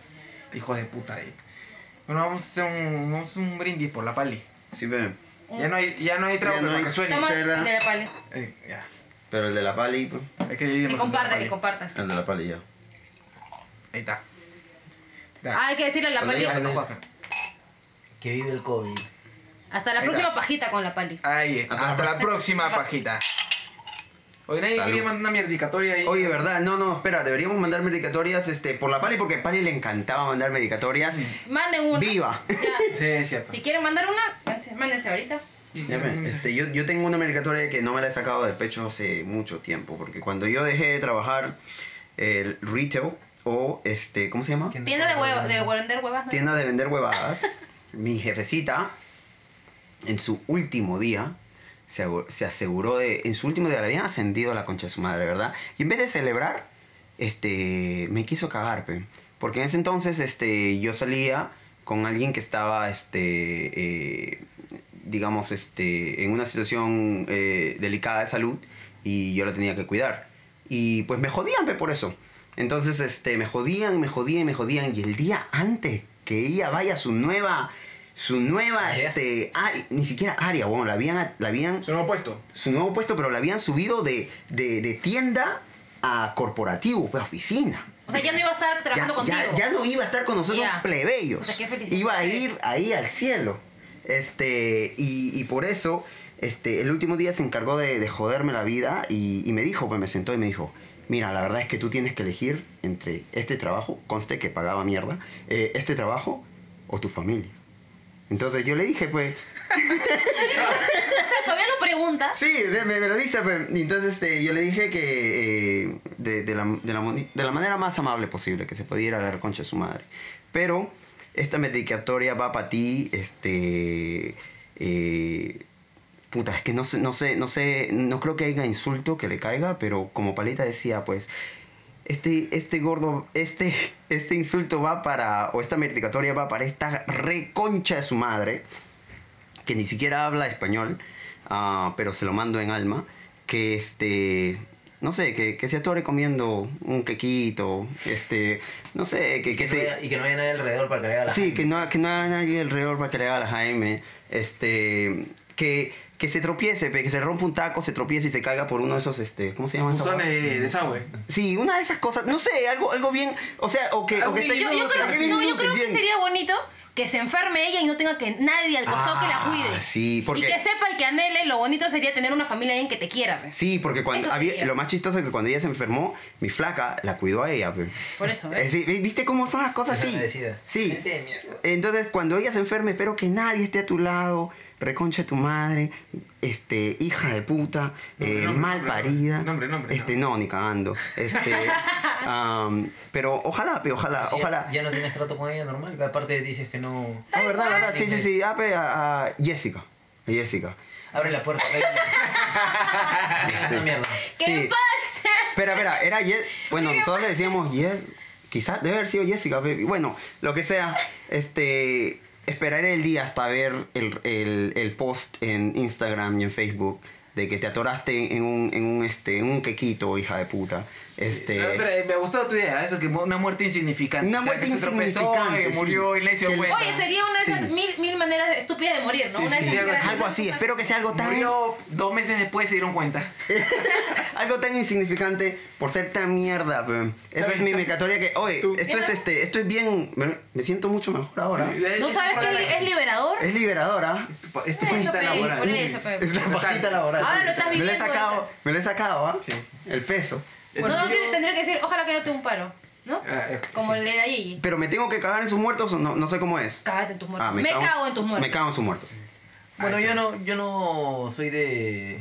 [SPEAKER 3] Hijos de puta ahí. Bueno, vamos a hacer un, vamos a hacer un brindis por la pali.
[SPEAKER 4] Sí, ve.
[SPEAKER 3] Ya no hay, ya no hay trago
[SPEAKER 4] Ya no
[SPEAKER 3] para
[SPEAKER 4] hay-
[SPEAKER 3] que suene.
[SPEAKER 1] Toma el de la pali.
[SPEAKER 3] Eh, ya.
[SPEAKER 4] Pero el de la pali, pues,
[SPEAKER 3] Hay que
[SPEAKER 1] Que comparta, que comparta.
[SPEAKER 4] el de la pali ya.
[SPEAKER 3] Ahí está. Ya.
[SPEAKER 1] Ah, hay que decirle a la
[SPEAKER 4] Cuando
[SPEAKER 1] pali.
[SPEAKER 4] diga-
[SPEAKER 3] no jodas.
[SPEAKER 5] Que vive el COVID.
[SPEAKER 1] Hasta la
[SPEAKER 3] Ahí
[SPEAKER 1] próxima
[SPEAKER 3] está.
[SPEAKER 1] pajita con la pali.
[SPEAKER 3] Ahí,
[SPEAKER 4] Hasta
[SPEAKER 3] hasta
[SPEAKER 4] la
[SPEAKER 3] la próxima pajita. Oye, nadie
[SPEAKER 4] Salud.
[SPEAKER 3] quería mandar una mierdicatoria ahí.
[SPEAKER 4] Oye, verdad, no, no, espera, deberíamos mandar medicatorias este, por la Pali porque a Pali le encantaba mandar medicatorias.
[SPEAKER 1] Manden una.
[SPEAKER 4] Viva.
[SPEAKER 1] Ya.
[SPEAKER 3] Sí, es cierto.
[SPEAKER 1] Si quieren mandar una, mándense- ahorita.
[SPEAKER 4] Este, yo, yo tengo una medicatoria que no me la he sacado del pecho hace mucho tiempo, porque cuando yo dejé de trabajar el retail o este, ¿cómo se llama?
[SPEAKER 1] Tienda de huevas, de vender huevas, ¿no?
[SPEAKER 4] Tienda de vender huevadas, mi jefecita en su último día se, se aseguró de, en su último día le habían ascendido a la concha de su madre, ¿verdad? Y en vez de celebrar, este, me quiso cagar, pe. Porque en ese entonces, este, yo salía con alguien que estaba, este, eh, digamos, este, en una situación eh, delicada de salud y yo la tenía que cuidar. Y pues me jodían, pe, por eso. Entonces, este, me jodían, me jodían, me jodían. Y el día antes que ella vaya a su nueva, su nueva,
[SPEAKER 5] ¿Área?
[SPEAKER 4] este, área- ni siquiera área, bueno, la habían, la habían
[SPEAKER 3] Su nuevo puesto.
[SPEAKER 4] su nuevo puesto, pero la habían subido de, de, de tienda a corporativo, pues oficina.
[SPEAKER 1] O sea, ya no iba a estar
[SPEAKER 4] Ya,
[SPEAKER 1] trabajando contigo.
[SPEAKER 4] ya, ya no iba a estar con nosotros
[SPEAKER 1] Ya.
[SPEAKER 4] plebeyos.
[SPEAKER 1] O sea, qué felicidad.
[SPEAKER 4] iba a ir ahí al cielo. Este, y, y por eso, este, el último día se encargó de, de joderme la vida y, y me dijo, pues me sentó y me dijo, mira, la verdad es que tú tienes que elegir entre este trabajo, conste que pagaba mierda, eh, este trabajo o tu familia. Entonces yo le dije, pues,
[SPEAKER 1] O sea, todavía no preguntas.
[SPEAKER 4] Sí, me, me lo dice, y entonces este, yo le dije que eh, de, de la, de, la, de la manera más amable posible, que se podía ir a la concha de su madre. Pero esta medicatoria va para ti, este... eh, puta, es que no sé, no sé, no sé, no creo que haya insulto que le caiga, pero como Paleta decía, pues, este, este gordo, este, este insulto va para, o esta medicatoria va para esta reconcha de su madre, que ni siquiera habla español, ah, pero se lo mando en alma, que este, no sé, que, que se atore comiendo un quequito, este, no sé, que, que
[SPEAKER 5] Que no
[SPEAKER 4] se...
[SPEAKER 5] haya- y que no haya nadie alrededor para que le haga la
[SPEAKER 4] Sí,
[SPEAKER 5] Jaime.
[SPEAKER 4] que no, que no haya nadie alrededor para que le haga la Jaime. Este, que, que se tropiece, pe, que se rompa un taco, se tropiece y se caiga por uno de esos, este, ¿cómo se llama?
[SPEAKER 3] Buzones
[SPEAKER 4] hueá?
[SPEAKER 3] de desagüe.
[SPEAKER 4] Sí, una de esas cosas, no sé, algo, algo bien, o sea, o que, o que esté
[SPEAKER 1] Yo, yo creo,
[SPEAKER 4] que
[SPEAKER 1] que, no, yo creo que sería bonito que se enferme ella y no tenga que nadie al costado que la
[SPEAKER 4] Ah,
[SPEAKER 1] cuide.
[SPEAKER 4] sí, porque-
[SPEAKER 1] Y que sepa y que anhele, lo bonito sería tener una familia en que te quiera. pe.
[SPEAKER 4] Sí, porque cuando
[SPEAKER 1] Eso
[SPEAKER 4] había,
[SPEAKER 1] sería.
[SPEAKER 4] lo más chistoso es que cuando ella se enfermó, mi flaca la cuidó a ella. pe.
[SPEAKER 1] Por eso, ¿ves?
[SPEAKER 4] Eh, sí, ¿Viste cómo son las cosas. Sí.
[SPEAKER 5] Mierda.
[SPEAKER 4] Entonces, cuando ella se enferme, espero que nadie esté a tu lado, reconcha de tu madre, este, hija de puta,
[SPEAKER 3] Nombre,
[SPEAKER 4] eh,
[SPEAKER 3] nombre,
[SPEAKER 4] mal parida.
[SPEAKER 3] nombre, nombre,
[SPEAKER 4] Este, no, ni cagando. Este, am, pero ojalá, pe, ojalá,
[SPEAKER 5] Sí,
[SPEAKER 4] ojalá.
[SPEAKER 5] Ya no tienes trato con ella normal, pero aparte dices que no...
[SPEAKER 4] No, verdad, verdad. Sí, sí, sí. Ah, pe, a, a Jessica. A Jessica.
[SPEAKER 5] Abre la puerta. Es una mierda.
[SPEAKER 1] ¿Qué
[SPEAKER 4] Sí.
[SPEAKER 1] pasa?
[SPEAKER 4] Espera, espera, era Yes. Bueno, nosotros le decíamos Yes. Quizás debe haber sido Jessica, baby. Bueno, lo que sea. Este. Esperaré el día hasta ver el, el- el post en Instagram y en Facebook de que te atoraste en un, en un, este, en un quequito, hija de puta. Este.
[SPEAKER 3] No, pero, eh, me gustó tu idea, eso que una muerte insignificante.
[SPEAKER 4] Una
[SPEAKER 3] O sea,
[SPEAKER 4] muerte
[SPEAKER 3] que se
[SPEAKER 4] insignificante,
[SPEAKER 3] y
[SPEAKER 4] sí.
[SPEAKER 3] murió y le hizo cuenta.
[SPEAKER 1] Oye, sería una de esas
[SPEAKER 4] Sí.
[SPEAKER 1] mil, mil maneras estúpidas de morir, ¿no?
[SPEAKER 3] Sí,
[SPEAKER 1] una
[SPEAKER 3] sí,
[SPEAKER 1] de
[SPEAKER 3] sí,
[SPEAKER 1] esas
[SPEAKER 3] algo
[SPEAKER 4] así, espero que sea algo tan.
[SPEAKER 3] Murió dos meses después se dieron cuenta.
[SPEAKER 4] algo tan insignificante por ser tan mierda. Esa es mi mecatoria que, oye,
[SPEAKER 3] Tú-
[SPEAKER 4] esto es este, esto es bien. Me, siento mucho mejor ahora.
[SPEAKER 3] Sí, es-
[SPEAKER 1] ¿No
[SPEAKER 3] es
[SPEAKER 1] sabes que es liberador?
[SPEAKER 4] Es liberadora.
[SPEAKER 3] Es tu, es tu pajita laboral.
[SPEAKER 4] Es la pajita laboral.
[SPEAKER 1] Ahora
[SPEAKER 4] sí.
[SPEAKER 1] lo estás
[SPEAKER 4] Me lo he
[SPEAKER 1] viviendo,
[SPEAKER 4] sacado, me lo he sacado, ¿ah?
[SPEAKER 3] Sí.
[SPEAKER 4] El peso.
[SPEAKER 1] No, no, tiene- tendría que decir, ojalá que no te un paro, ¿no?
[SPEAKER 3] Ah, eh,
[SPEAKER 1] Como
[SPEAKER 3] sí.
[SPEAKER 1] el de allí.
[SPEAKER 4] Pero me tengo que cagar en sus muertos o no, no sé cómo es.
[SPEAKER 1] Cágate en tus muertos.
[SPEAKER 4] Ah,
[SPEAKER 1] me cago en tus muertos.
[SPEAKER 4] Me cago en sus muertos.
[SPEAKER 5] Bueno,
[SPEAKER 3] Ah,
[SPEAKER 5] yo no, yo no soy de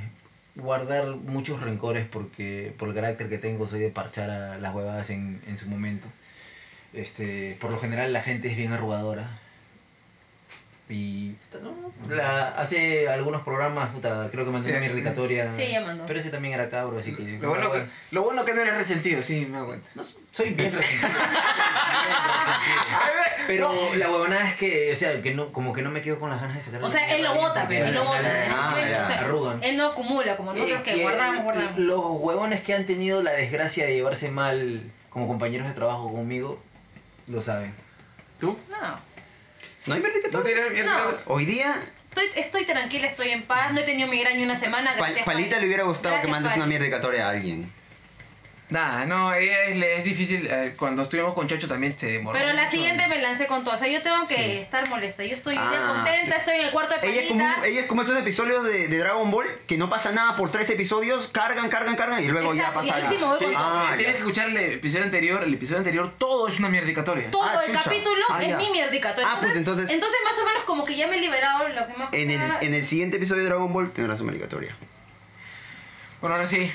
[SPEAKER 5] guardar muchos rencores porque por el carácter que tengo soy de parchar a las huevadas en, en su momento. Este, por lo general la gente es bien arrugadora. Y ¿no? la, hace algunos programas, puta, creo que mandé
[SPEAKER 3] Sí.
[SPEAKER 5] una dedicatoria.
[SPEAKER 1] Sí, ya mandó.
[SPEAKER 5] Pero ese también era cabro, así que.
[SPEAKER 3] Lo bueno, que, lo bueno que no eres resentido, sí, me doy cuenta.
[SPEAKER 5] No, soy bien resentido. Pero la huevonada es que, o sea, que no, como que no me quedo con las ganas de sacar
[SPEAKER 1] O sea, él lo bota, pero él lo bota.
[SPEAKER 4] Ah,
[SPEAKER 5] Arrugan.
[SPEAKER 1] él no acumula como nosotros
[SPEAKER 5] Eh,
[SPEAKER 1] que
[SPEAKER 5] que
[SPEAKER 1] guardamos, guardamos.
[SPEAKER 5] Los huevones que han tenido la desgracia de llevarse mal como compañeros de trabajo conmigo, lo saben.
[SPEAKER 3] ¿Tú?
[SPEAKER 1] No.
[SPEAKER 4] ¿No hay
[SPEAKER 3] mierda?
[SPEAKER 1] No.
[SPEAKER 4] Hoy día,
[SPEAKER 1] Estoy, estoy tranquila, estoy en paz, no he tenido migraña una semana.
[SPEAKER 4] Pal-
[SPEAKER 1] gracias,
[SPEAKER 4] Palita
[SPEAKER 1] Pali.
[SPEAKER 4] le hubiera gustado que mandes
[SPEAKER 1] Pali.
[SPEAKER 4] una mierdicatoria a alguien.
[SPEAKER 3] Nada, no, es, es difícil. eh, Cuando estuvimos con Chocho también se demoró.
[SPEAKER 1] Pero la
[SPEAKER 3] mucho.
[SPEAKER 1] siguiente me lancé con todo. O sea, yo tengo que
[SPEAKER 3] Sí.
[SPEAKER 1] estar molesta. Yo estoy
[SPEAKER 4] Ah.
[SPEAKER 1] bien contenta, estoy en el cuarto de
[SPEAKER 4] Ella es, como, ella es como esos episodios de, de Dragon Ball que no pasa nada por tres episodios, cargan, cargan, cargan y luego
[SPEAKER 1] Exacto,
[SPEAKER 4] ya pasa
[SPEAKER 1] sí con
[SPEAKER 4] Ah,
[SPEAKER 3] tienes
[SPEAKER 4] ya.
[SPEAKER 3] que escuchar el episodio anterior. El episodio anterior, todo es una mierdicatoria.
[SPEAKER 1] Todo
[SPEAKER 4] Ah,
[SPEAKER 1] el
[SPEAKER 4] chucha.
[SPEAKER 1] capítulo
[SPEAKER 4] Ah,
[SPEAKER 1] es
[SPEAKER 4] ya.
[SPEAKER 1] mi mierdicato.
[SPEAKER 4] Ah, pues entonces-
[SPEAKER 1] Entonces, más o menos, como que ya me he liberado lo que me ha
[SPEAKER 4] En el, en el siguiente episodio de Dragon Ball tendrás una obligatoria.
[SPEAKER 3] Bueno, ahora sí.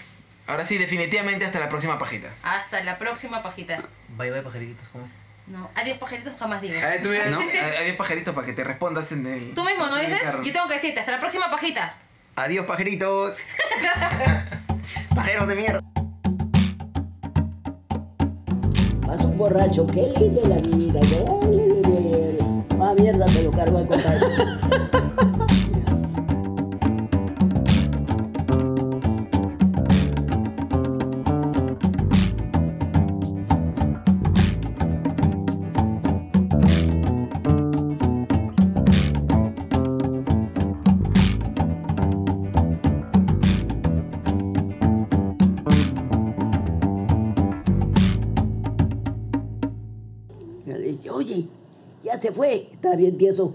[SPEAKER 3] Ahora sí, definitivamente hasta la próxima pajita.
[SPEAKER 1] Hasta la próxima pajita.
[SPEAKER 5] Bye bye pajaritos, ¿cómo?
[SPEAKER 1] No, adiós pajaritos, jamás digo.
[SPEAKER 3] A ver, tú
[SPEAKER 4] ¿No?
[SPEAKER 3] Hay pajaritos para que te respondas en el.
[SPEAKER 1] Tú mismo, ¿no dices? Yo tengo que decirte, hasta la próxima pajita.
[SPEAKER 4] Adiós, pajeritos. Pajeros de mierda.
[SPEAKER 6] Vas un borracho, qué lindo la vida, ¿no? Ah, mierda, te lo cargo al compadre. se fue, está bien tieso.